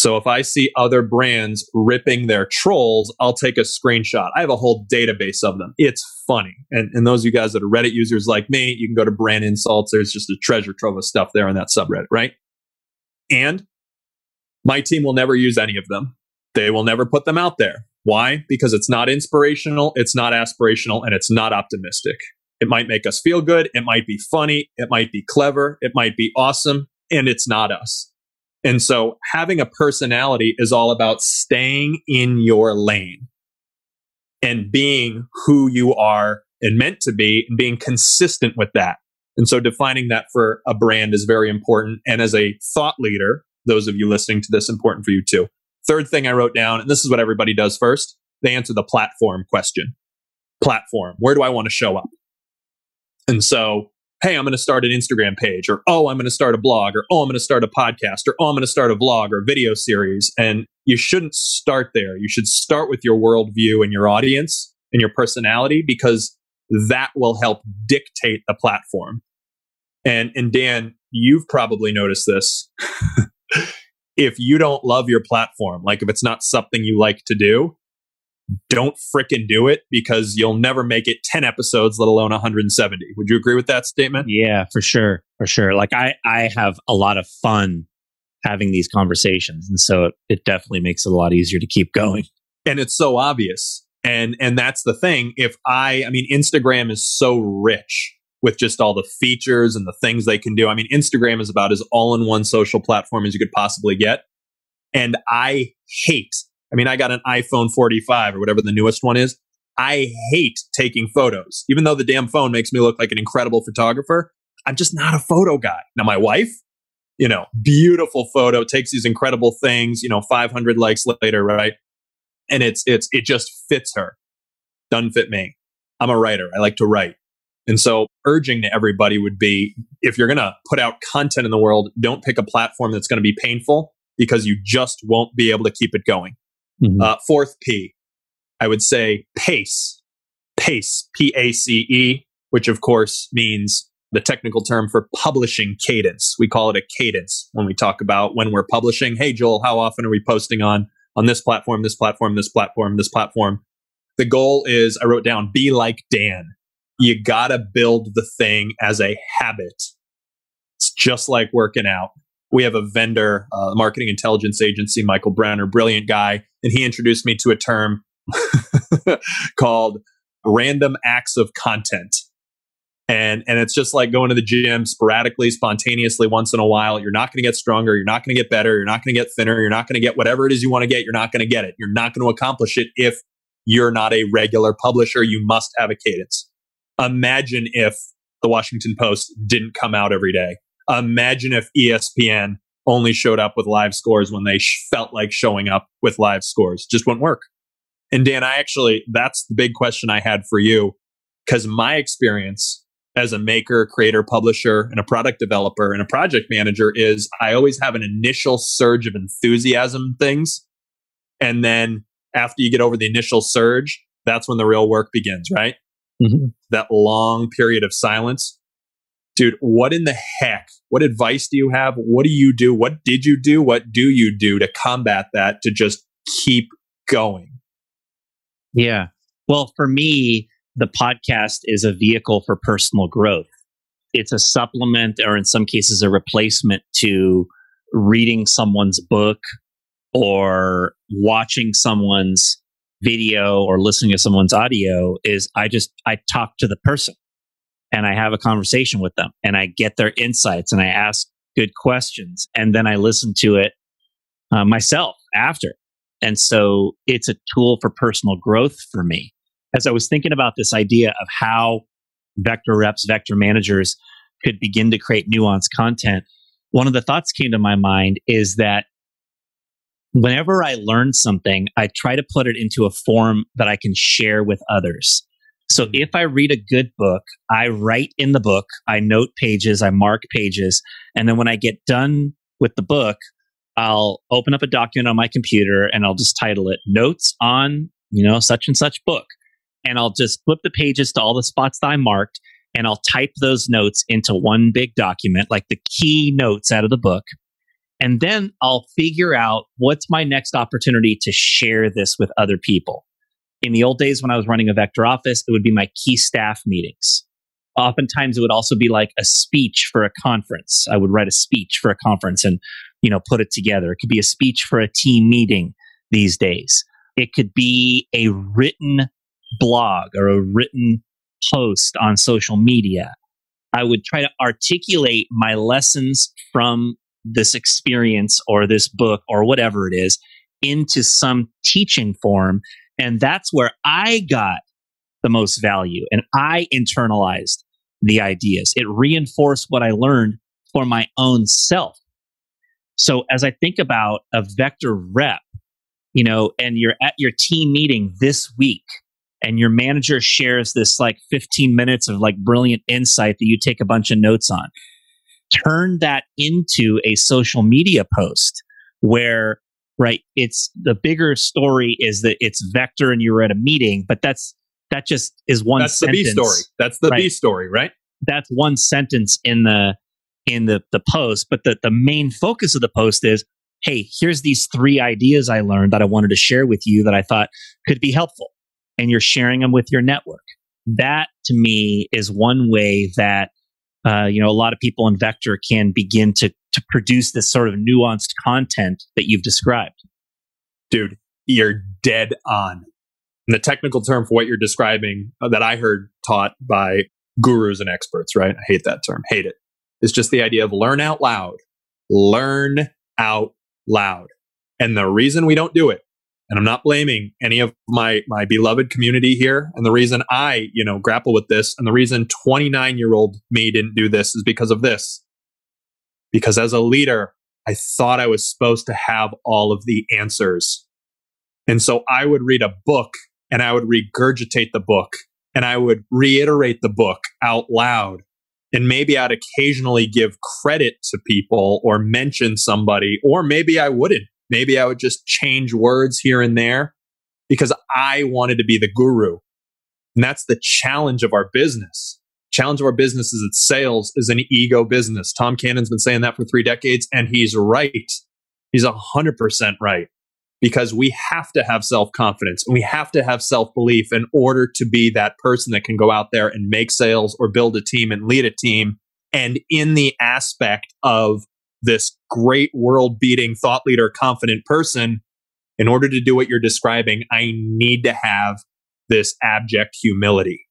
Speaker 2: So if I see other brands ripping their trolls, I'll take a screenshot. I have a whole database of them. It's funny. And, and those of you guys that are Reddit users like me, you can go to brand insults. There's just a treasure trove of stuff there on that subreddit, right? And my team will never use any of them. They will never put them out there. Why? Because it's not inspirational, it's not aspirational, and it's not optimistic. It might make us feel good. It might be funny. It might be clever. It might be awesome. And it's not us. And so having a personality is all about staying in your lane and being who you are and meant to be and being consistent with that. And so defining that for a brand is very important. And as a thought leader, those of you listening to this, important for you too. Third thing I wrote down, and this is what everybody does first, they answer the platform question. Platform. Where do I want to show up? And so hey, I'm going to start an Instagram page, or oh, I'm going to start a blog, or oh, I'm going to start a podcast, or oh, I'm going to start a vlog or video series. And you shouldn't start there. You should start with your worldview and your audience and your personality because that will help dictate the platform. And, and Dan, you've probably noticed this. if you don't love your platform, like if it's not something you like to do, don't fricking do it because you'll never make it 10 episodes, let alone 170. Would you agree with that statement?
Speaker 1: Yeah, for sure. For sure. Like I, I have a lot of fun having these conversations. And so it, it definitely makes it a lot easier to keep going.
Speaker 2: And it's so obvious. And, and that's the thing. If I, I mean, Instagram is so rich with just all the features and the things they can do. I mean, Instagram is about as all in one social platform as you could possibly get. And I hate I mean, I got an iPhone 45 or whatever the newest one is. I hate taking photos, even though the damn phone makes me look like an incredible photographer. I'm just not a photo guy. Now, my wife, you know, beautiful photo, takes these incredible things, you know, 500 likes later, right? And it's, it's, it just fits her. Doesn't fit me. I'm a writer. I like to write. And so, urging to everybody would be if you're going to put out content in the world, don't pick a platform that's going to be painful because you just won't be able to keep it going. Mm-hmm. Uh, fourth P, I would say pace. Pace, P A C E, which of course means the technical term for publishing cadence. We call it a cadence when we talk about when we're publishing. Hey, Joel, how often are we posting on on this platform, this platform, this platform, this platform? The goal is I wrote down be like Dan. You got to build the thing as a habit. It's just like working out we have a vendor, uh, marketing intelligence agency, Michael Brenner, brilliant guy, and he introduced me to a term called random acts of content. And, and it's just like going to the gym sporadically, spontaneously, once in a while. You're not going to get stronger. You're not going to get better. You're not going to get thinner. You're not going to get whatever it is you want to get. You're not going to get it. You're not going to accomplish it if you're not a regular publisher. You must have a cadence. Imagine if the Washington Post didn't come out every day Imagine if ESPN only showed up with live scores when they sh- felt like showing up with live scores. Just wouldn't work. And Dan, I actually, that's the big question I had for you because my experience as a maker, creator, publisher, and a product developer and a project manager is I always have an initial surge of enthusiasm things. And then after you get over the initial surge, that's when the real work begins, right? Mm-hmm. That long period of silence dude, what in the heck? What advice do you have? What do you do? What did you do? What do you do to combat that to just keep going?
Speaker 1: Yeah. Well, for me, the podcast is a vehicle for personal growth. It's a supplement, or in some cases, a replacement to reading someone's book or watching someone's video or listening to someone's audio is I just I talk to the person and I have a conversation with them and I get their insights and I ask good questions and then I listen to it uh, myself after. And so it's a tool for personal growth for me. As I was thinking about this idea of how vector reps, vector managers could begin to create nuanced content, one of the thoughts came to my mind is that whenever I learn something, I try to put it into a form that I can share with others. So mm-hmm. if I read a good book, I write in the book, I note pages, I mark pages, and then when I get done with the book, I'll open up a document on my computer and I'll just title it notes on, you know, such and such book. And I'll just flip the pages to all the spots that I marked and I'll type those notes into one big document, like the key notes out of the book. And then I'll figure out what's my next opportunity to share this with other people. In the old days when I was running a vector office, it would be my key staff meetings. Oftentimes it would also be like a speech for a conference. I would write a speech for a conference and, you know, put it together. It could be a speech for a team meeting these days. It could be a written blog or a written post on social media. I would try to articulate my lessons from this experience or this book or whatever it is into some teaching form. And that's where I got the most value and I internalized the ideas. It reinforced what I learned for my own self. So as I think about a vector rep, you know, and you're at your team meeting this week and your manager shares this like 15 minutes of like brilliant insight that you take a bunch of notes on, turn that into a social media post where right it's the bigger story is that it's vector and you were at a meeting but that's that just is one
Speaker 2: that's
Speaker 1: sentence.
Speaker 2: the b story that's the
Speaker 1: right?
Speaker 2: b story right
Speaker 1: that's one sentence in the in the the post but the the main focus of the post is hey here's these three ideas i learned that i wanted to share with you that i thought could be helpful and you're sharing them with your network that to me is one way that uh, you know a lot of people in vector can begin to to produce this sort of nuanced content that you've described?
Speaker 2: Dude you're dead on. And the technical term for what you're describing uh, that i heard taught by gurus and experts right? I hate that term. Hate it. It's just the idea of learn out loud. Learn out loud. And the reason we don't do it and i'm not blaming any of my my beloved community here and the reason i you know grapple with this and the reason 29 year old me didn't do this is because of this because as a leader i thought i was supposed to have all of the answers and so i would read a book and i would regurgitate the book and i would reiterate the book out loud and maybe i'd occasionally give credit to people or mention somebody or maybe i wouldn't Maybe I would just change words here and there because I wanted to be the guru. And that's the challenge of our business. Challenge of our business is that sales is an ego business. Tom Cannon's been saying that for three decades, and he's right. He's 100% right because we have to have self confidence and we have to have self belief in order to be that person that can go out there and make sales or build a team and lead a team. And in the aspect of this great world beating thought leader, confident person, in order to do what you're describing, I need to have this abject humility.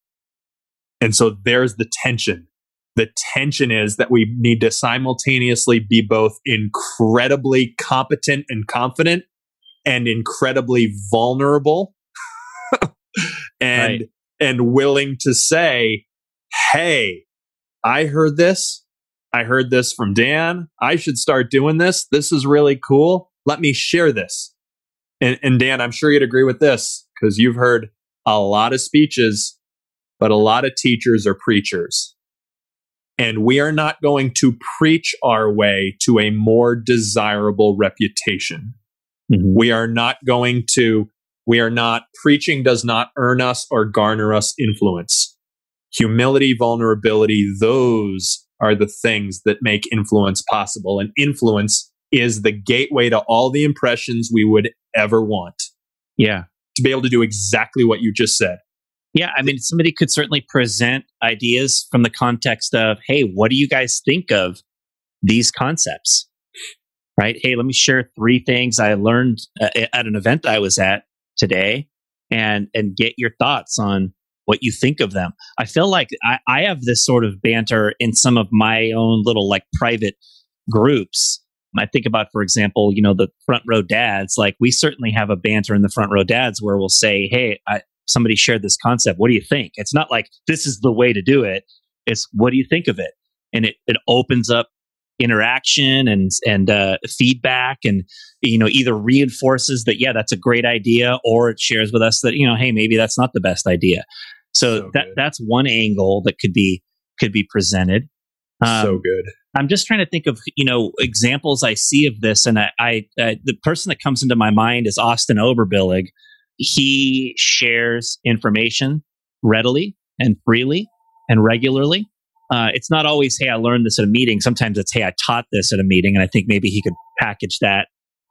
Speaker 2: And so there's the tension. The tension is that we need to simultaneously be both incredibly competent and confident and incredibly vulnerable and right. and willing to say, "Hey, I heard this. I heard this from Dan. I should start doing this. This is really cool. Let me share this. And, and Dan, I'm sure you'd agree with this because you've heard a lot of speeches, but a lot of teachers are preachers. And we are not going to preach our way to a more desirable reputation. Mm-hmm. We are not going to, we are not, preaching does not earn us or garner us influence. Humility, vulnerability, those are the things that make influence possible. And influence is the gateway to all the impressions we would ever want.
Speaker 1: Yeah.
Speaker 2: To be able to do exactly what you just said.
Speaker 1: Yeah. I mean, somebody could certainly present ideas from the context of, hey, what do you guys think of these concepts? Right. Hey, let me share three things I learned uh, at an event I was at today and, and get your thoughts on what you think of them. I feel like I, I have this sort of banter in some of my own little like private groups. I think about, for example, you know, the front row dads. Like we certainly have a banter in the front row dads where we'll say, "Hey, I, somebody shared this concept. What do you think?" It's not like this is the way to do it. It's what do you think of it, and it it opens up interaction and and uh, feedback, and you know either reinforces that yeah that's a great idea, or it shares with us that you know hey maybe that's not the best idea. So, so that that's one angle that could be could be presented.
Speaker 2: Um, so good.
Speaker 1: I'm just trying to think of you know examples I see of this, and I, I uh, the person that comes into my mind is Austin Oberbillig. He shares information readily and freely, and regularly. Uh, it's not always, hey, I learned this at a meeting. Sometimes it's, hey, I taught this at a meeting. And I think maybe he could package that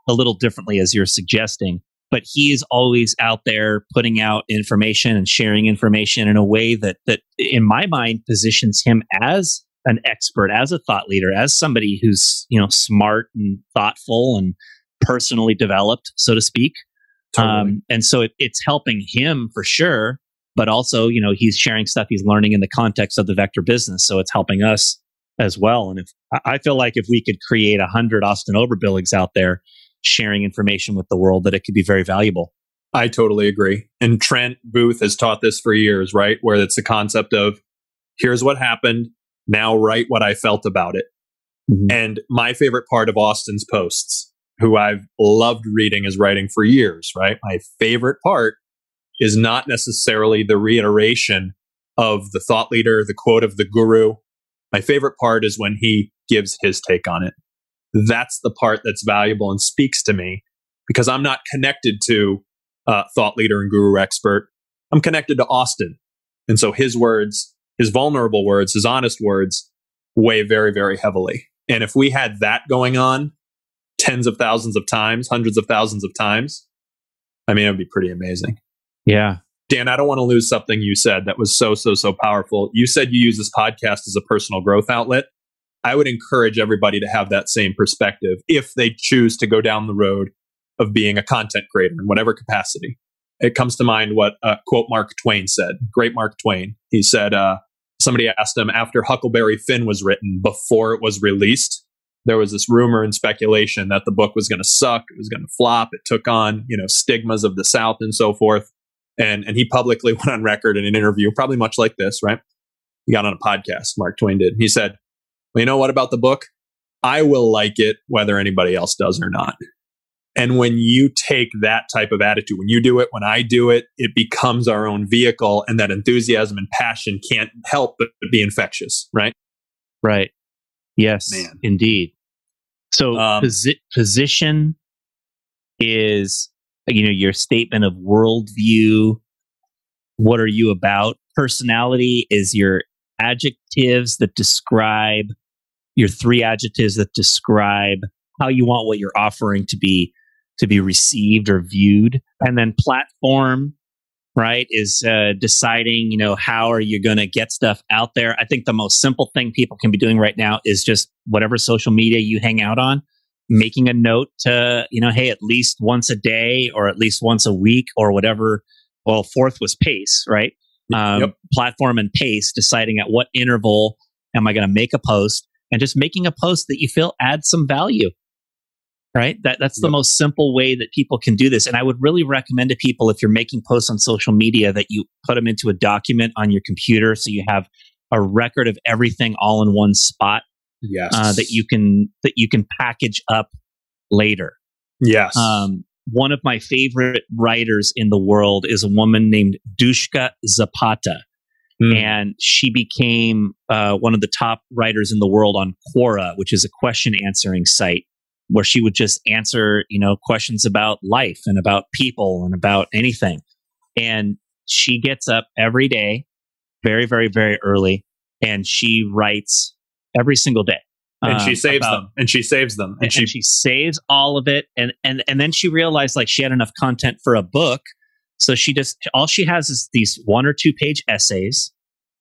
Speaker 1: a little differently as you're suggesting. But he is always out there putting out information and sharing information in a way that, that in my mind, positions him as an expert, as a thought leader, as somebody who's, you know, smart and thoughtful and personally developed, so to speak. Totally. Um, and so it, it's helping him for sure but also, you know, he's sharing stuff he's learning in the context of the vector business. So it's helping us as well. And if I feel like if we could create a hundred Austin Oberbilligs out there sharing information with the world, that it could be very valuable.
Speaker 2: I totally agree. And Trent Booth has taught this for years, right? Where it's the concept of here's what happened. Now write what I felt about it. Mm-hmm. And my favorite part of Austin's posts, who I've loved reading his writing for years, right? My favorite part is not necessarily the reiteration of the thought leader, the quote of the guru. My favorite part is when he gives his take on it. That's the part that's valuable and speaks to me because I'm not connected to uh, thought leader and guru expert. I'm connected to Austin. And so his words, his vulnerable words, his honest words weigh very, very heavily. And if we had that going on tens of thousands of times, hundreds of thousands of times, I mean, it would be pretty amazing.
Speaker 1: Yeah.
Speaker 2: Dan, I don't want to lose something you said that was so, so, so powerful. You said you use this podcast as a personal growth outlet. I would encourage everybody to have that same perspective if they choose to go down the road of being a content creator in whatever capacity. It comes to mind what uh, quote Mark Twain said. Great Mark Twain. He said, uh, somebody asked him after Huckleberry Finn was written, before it was released, there was this rumor and speculation that the book was going to suck, it was going to flop. It took on, you know, stigmas of the South and so forth. And, and he publicly went on record in an interview, probably much like this, right? He got on a podcast, Mark Twain did. He said, Well, you know what about the book? I will like it whether anybody else does or not. And when you take that type of attitude, when you do it, when I do it, it becomes our own vehicle, and that enthusiasm and passion can't help but be infectious, right?
Speaker 1: Right. Yes, Man. indeed. So, um, posi- position is you know your statement of worldview. What are you about? Personality is your adjectives that describe your three adjectives that describe how you want what you're offering to be to be received or viewed. And then platform right is uh, deciding you know how are you going to get stuff out there i think the most simple thing people can be doing right now is just whatever social media you hang out on making a note to, you know, hey, at least once a day or at least once a week or whatever. Well, fourth was pace, right? Um, yep. Platform and pace, deciding at what interval am I going to make a post and just making a post that you feel adds some value. Right. That, that's the most simple way that people can do this. And I would really recommend to people if you're making posts on social media that you put them into a document on your computer so you have a record of everything all in one spot
Speaker 2: yes
Speaker 1: uh, that you can that you can package up later
Speaker 2: yes um,
Speaker 1: one of my favorite writers in the world is a woman named dushka zapata mm. and she became uh, one of the top writers in the world on quora which is a question answering site where she would just answer you know questions about life and about people and about anything and she gets up every day very very very early and she writes every single day.
Speaker 2: And um, she saves about, them. And she saves them.
Speaker 1: And, and, she, and she saves all of it. And and and then she realized like she had enough content for a book. So she just all she has is these one or two page essays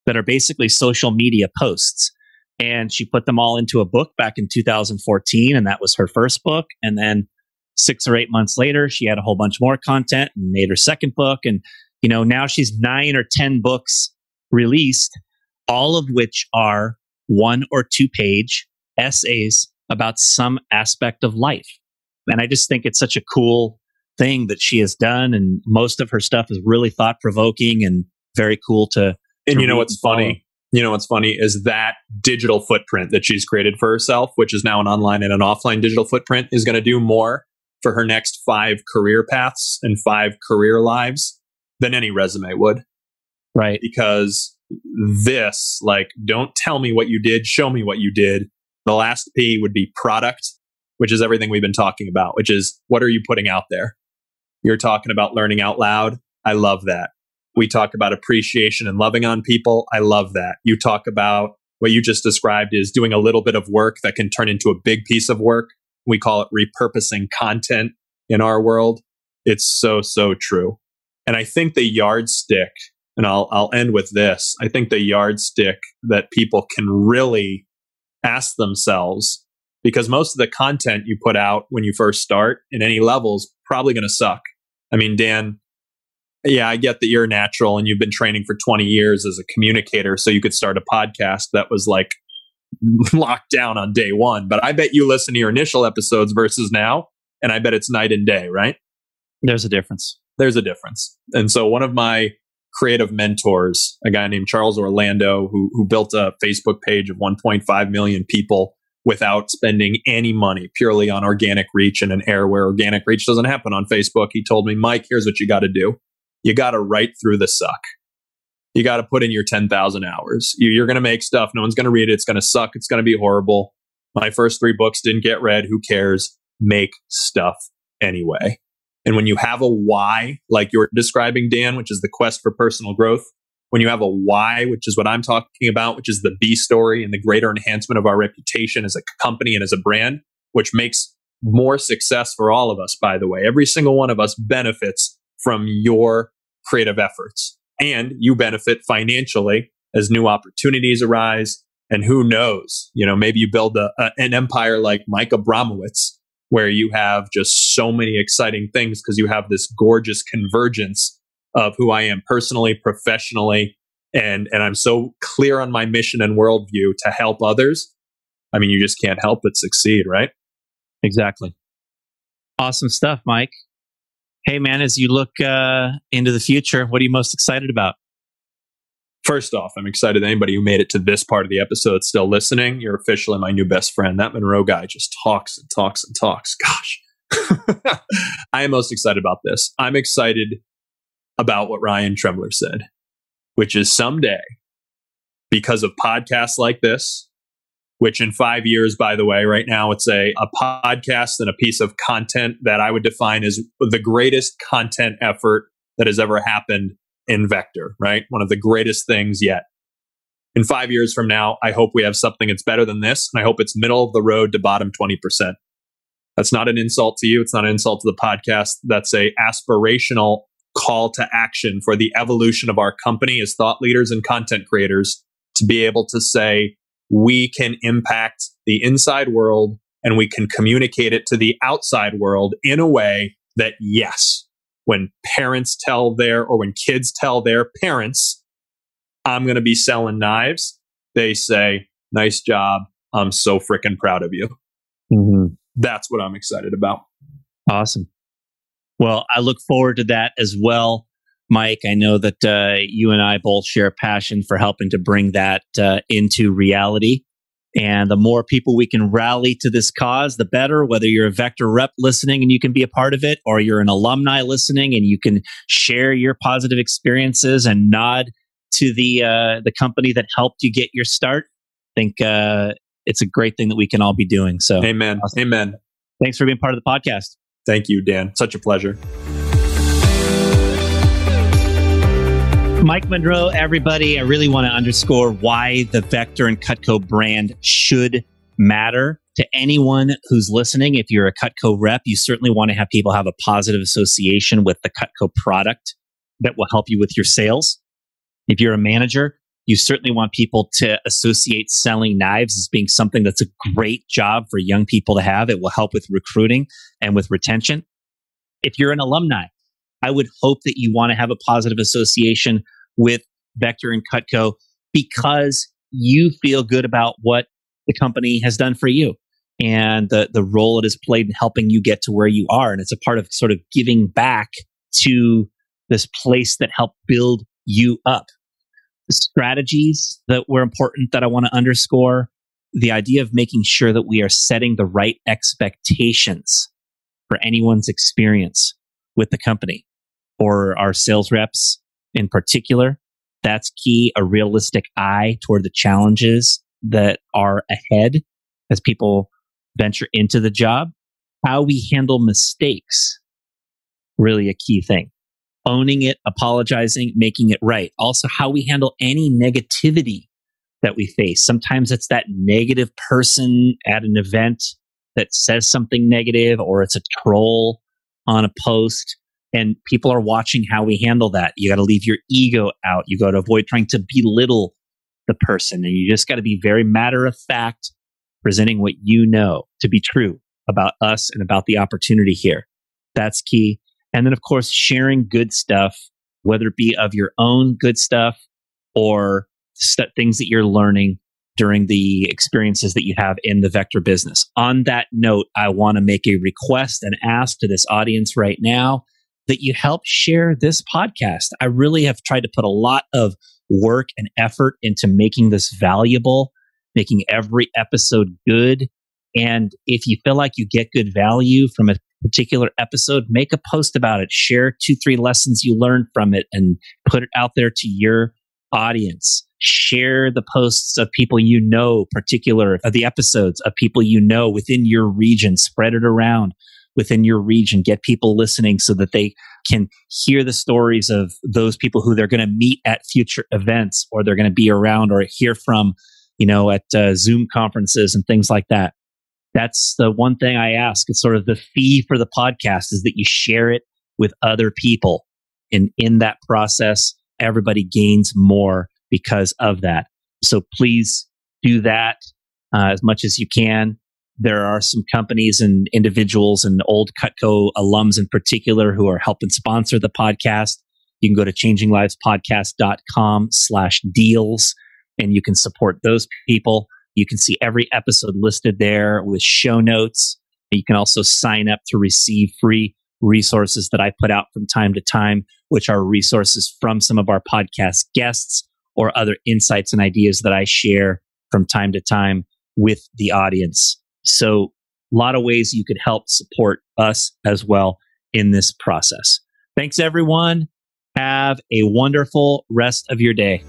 Speaker 1: that are basically social media posts. And she put them all into a book back in 2014, and that was her first book. And then six or eight months later, she had a whole bunch more content and made her second book. And you know, now she's nine or ten books released, all of which are one or two page essays about some aspect of life. And I just think it's such a cool thing that she has done. And most of her stuff is really thought provoking and very cool to.
Speaker 2: And to you know what's funny? You know what's funny is that digital footprint that she's created for herself, which is now an online and an offline digital footprint, is going to do more for her next five career paths and five career lives than any resume would.
Speaker 1: Right.
Speaker 2: Because this, like, don't tell me what you did, show me what you did. The last P would be product, which is everything we've been talking about, which is what are you putting out there? You're talking about learning out loud. I love that. We talk about appreciation and loving on people. I love that. You talk about what you just described is doing a little bit of work that can turn into a big piece of work. We call it repurposing content in our world. It's so, so true. And I think the yardstick, and I'll, I'll end with this I think the yardstick that people can really ask themselves, because most of the content you put out when you first start in any level is probably going to suck. I mean, Dan, yeah, I get that you're natural and you've been training for 20 years as a communicator, so you could start a podcast that was like locked down on day one. But I bet you listen to your initial episodes versus now, and I bet it's night and day, right?
Speaker 1: There's a difference.
Speaker 2: There's a difference. And so one of my creative mentors, a guy named Charles Orlando, who, who built a Facebook page of 1.5 million people without spending any money purely on organic reach in an era where organic reach doesn't happen on Facebook. He told me, Mike, here's what you got to do you got to write through the suck. You got to put in your 10,000 hours. You're going to make stuff. No one's going to read it. It's going to suck. It's going to be horrible. My first three books didn't get read. Who cares? Make stuff anyway. And when you have a why, like you're describing, Dan, which is the quest for personal growth, when you have a why, which is what I'm talking about, which is the B story and the greater enhancement of our reputation as a company and as a brand, which makes more success for all of us, by the way. Every single one of us benefits from your creative efforts. And you benefit financially as new opportunities arise. And who knows, you know, maybe you build a, a, an empire like Mike Abramowitz, where you have just so many exciting things because you have this gorgeous convergence of who I am personally, professionally, and and I'm so clear on my mission and worldview to help others. I mean, you just can't help but succeed, right?
Speaker 1: Exactly. Awesome stuff, Mike. Hey, man, as you look uh, into the future, what are you most excited about?
Speaker 2: First off, I'm excited anybody who made it to this part of the episode still listening. You're officially my new best friend. That Monroe guy just talks and talks and talks. Gosh. I am most excited about this. I'm excited about what Ryan Trembler said, which is someday, because of podcasts like this, which in five years, by the way, right now it's a, a podcast and a piece of content that I would define as the greatest content effort that has ever happened in Vector, right? One of the greatest things yet. In five years from now, I hope we have something that's better than this. And I hope it's middle of the road to bottom 20%. That's not an insult to you. It's not an insult to the podcast. That's a aspirational call to action for the evolution of our company as thought leaders and content creators to be able to say, we can impact the inside world and we can communicate it to the outside world in a way that, yes, when parents tell their or when kids tell their parents, I'm going to be selling knives, they say, nice job. I'm so freaking proud of you. Mm-hmm. That's what I'm excited about.
Speaker 1: Awesome. Well, I look forward to that as well. Mike, I know that uh, you and I both share a passion for helping to bring that uh, into reality. And the more people we can rally to this cause, the better. Whether you're a Vector rep listening and you can be a part of it, or you're an alumni listening and you can share your positive experiences and nod to the uh, the company that helped you get your start. I think uh, it's a great thing that we can all be doing. So,
Speaker 2: amen, awesome. amen.
Speaker 1: Thanks for being part of the podcast.
Speaker 2: Thank you, Dan. Such a pleasure.
Speaker 1: Mike Monroe, everybody, I really want to underscore why the Vector and Cutco brand should matter to anyone who's listening. If you're a Cutco rep, you certainly want to have people have a positive association with the Cutco product that will help you with your sales. If you're a manager, you certainly want people to associate selling knives as being something that's a great job for young people to have. It will help with recruiting and with retention. If you're an alumni, I would hope that you want to have a positive association with Vector and Cutco because you feel good about what the company has done for you and the, the role it has played in helping you get to where you are. And it's a part of sort of giving back to this place that helped build you up. The strategies that were important that I want to underscore the idea of making sure that we are setting the right expectations for anyone's experience with the company or our sales reps in particular. That's key. A realistic eye toward the challenges that are ahead as people venture into the job. How we handle mistakes, really a key thing. owning it, apologizing, making it right. Also, how we handle any negativity that we face. Sometimes it's that negative person at an event that says something negative, or it's a troll on a post, and people are watching how we handle that. You got to leave your ego out. You got to avoid trying to belittle the person, and you just got to be very matter of fact, presenting what you know to be true about us and about the opportunity here. That's key. And then, of course, sharing good stuff, whether it be of your own good stuff or st- things that you're learning during the experiences that you have in the vector business. On that note, I want to make a request and ask to this audience right now that you help share this podcast. I really have tried to put a lot of work and effort into making this valuable, making every episode good. And if you feel like you get good value from a particular episode, make a post about it, share two, three lessons you learned from it, and put it out there to your audience. Share the posts of people you know, particular of the episodes of people you know within your region, spread it around within your region, get people listening so that they can hear the stories of those people who they're going to meet at future events or they're going to be around or hear from, you know, at uh, Zoom conferences and things like that that's the one thing I ask. It's sort of the fee for the podcast is that you share it with other people. And in that process, everybody gains more because of that. So please do that uh, as much as you can. There are some companies and individuals and old Cutco alums in particular who are helping sponsor the podcast. You can go to changinglivespodcast.com slash deals and you can support those people. You can see every episode listed there with show notes. You can also sign up to receive free resources that I put out from time to time, which are resources from some of our podcast guests or other insights and ideas that I share from time to time with the audience. So, a lot of ways you could help support us as well in this process. Thanks, everyone. Have a wonderful rest of your day.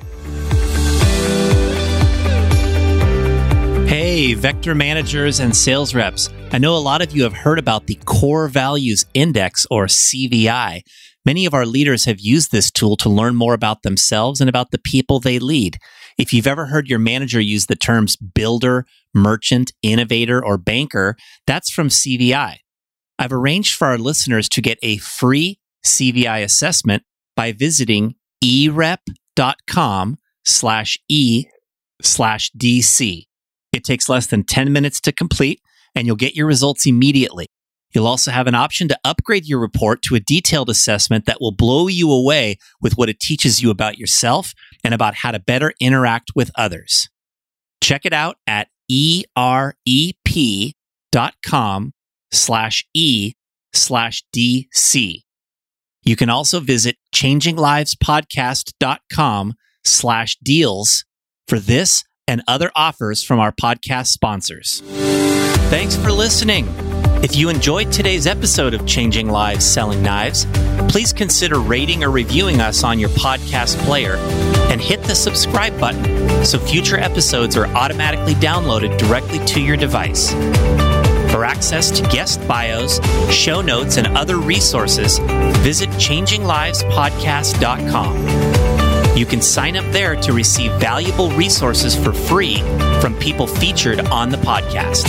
Speaker 1: Hey, vector managers and sales reps. I know a lot of you have heard about the Core Values Index or CVI. Many of our leaders have used this tool to learn more about themselves and about the people they lead. If you've ever heard your manager use the terms builder, merchant, innovator, or banker, that's from CVI. I've arranged for our listeners to get a free CVI assessment by visiting erep.com slash e slash DC. It takes less than 10 minutes to complete, and you'll get your results immediately. You'll also have an option to upgrade your report to a detailed assessment that will blow you away with what it teaches you about yourself and about how to better interact with others. Check it out at erep.com slash e slash DC. You can also visit changinglivespodcast.com slash deals for this and other offers from our podcast sponsors. Thanks for listening. If you enjoyed today's episode of Changing Lives Selling Knives, please consider rating or reviewing us on your podcast player and hit the subscribe button so future episodes are automatically downloaded directly to your device. For access to guest bios, show notes, and other resources, visit changinglivespodcast.com. You can sign up there to receive valuable resources for free from people featured on the podcast.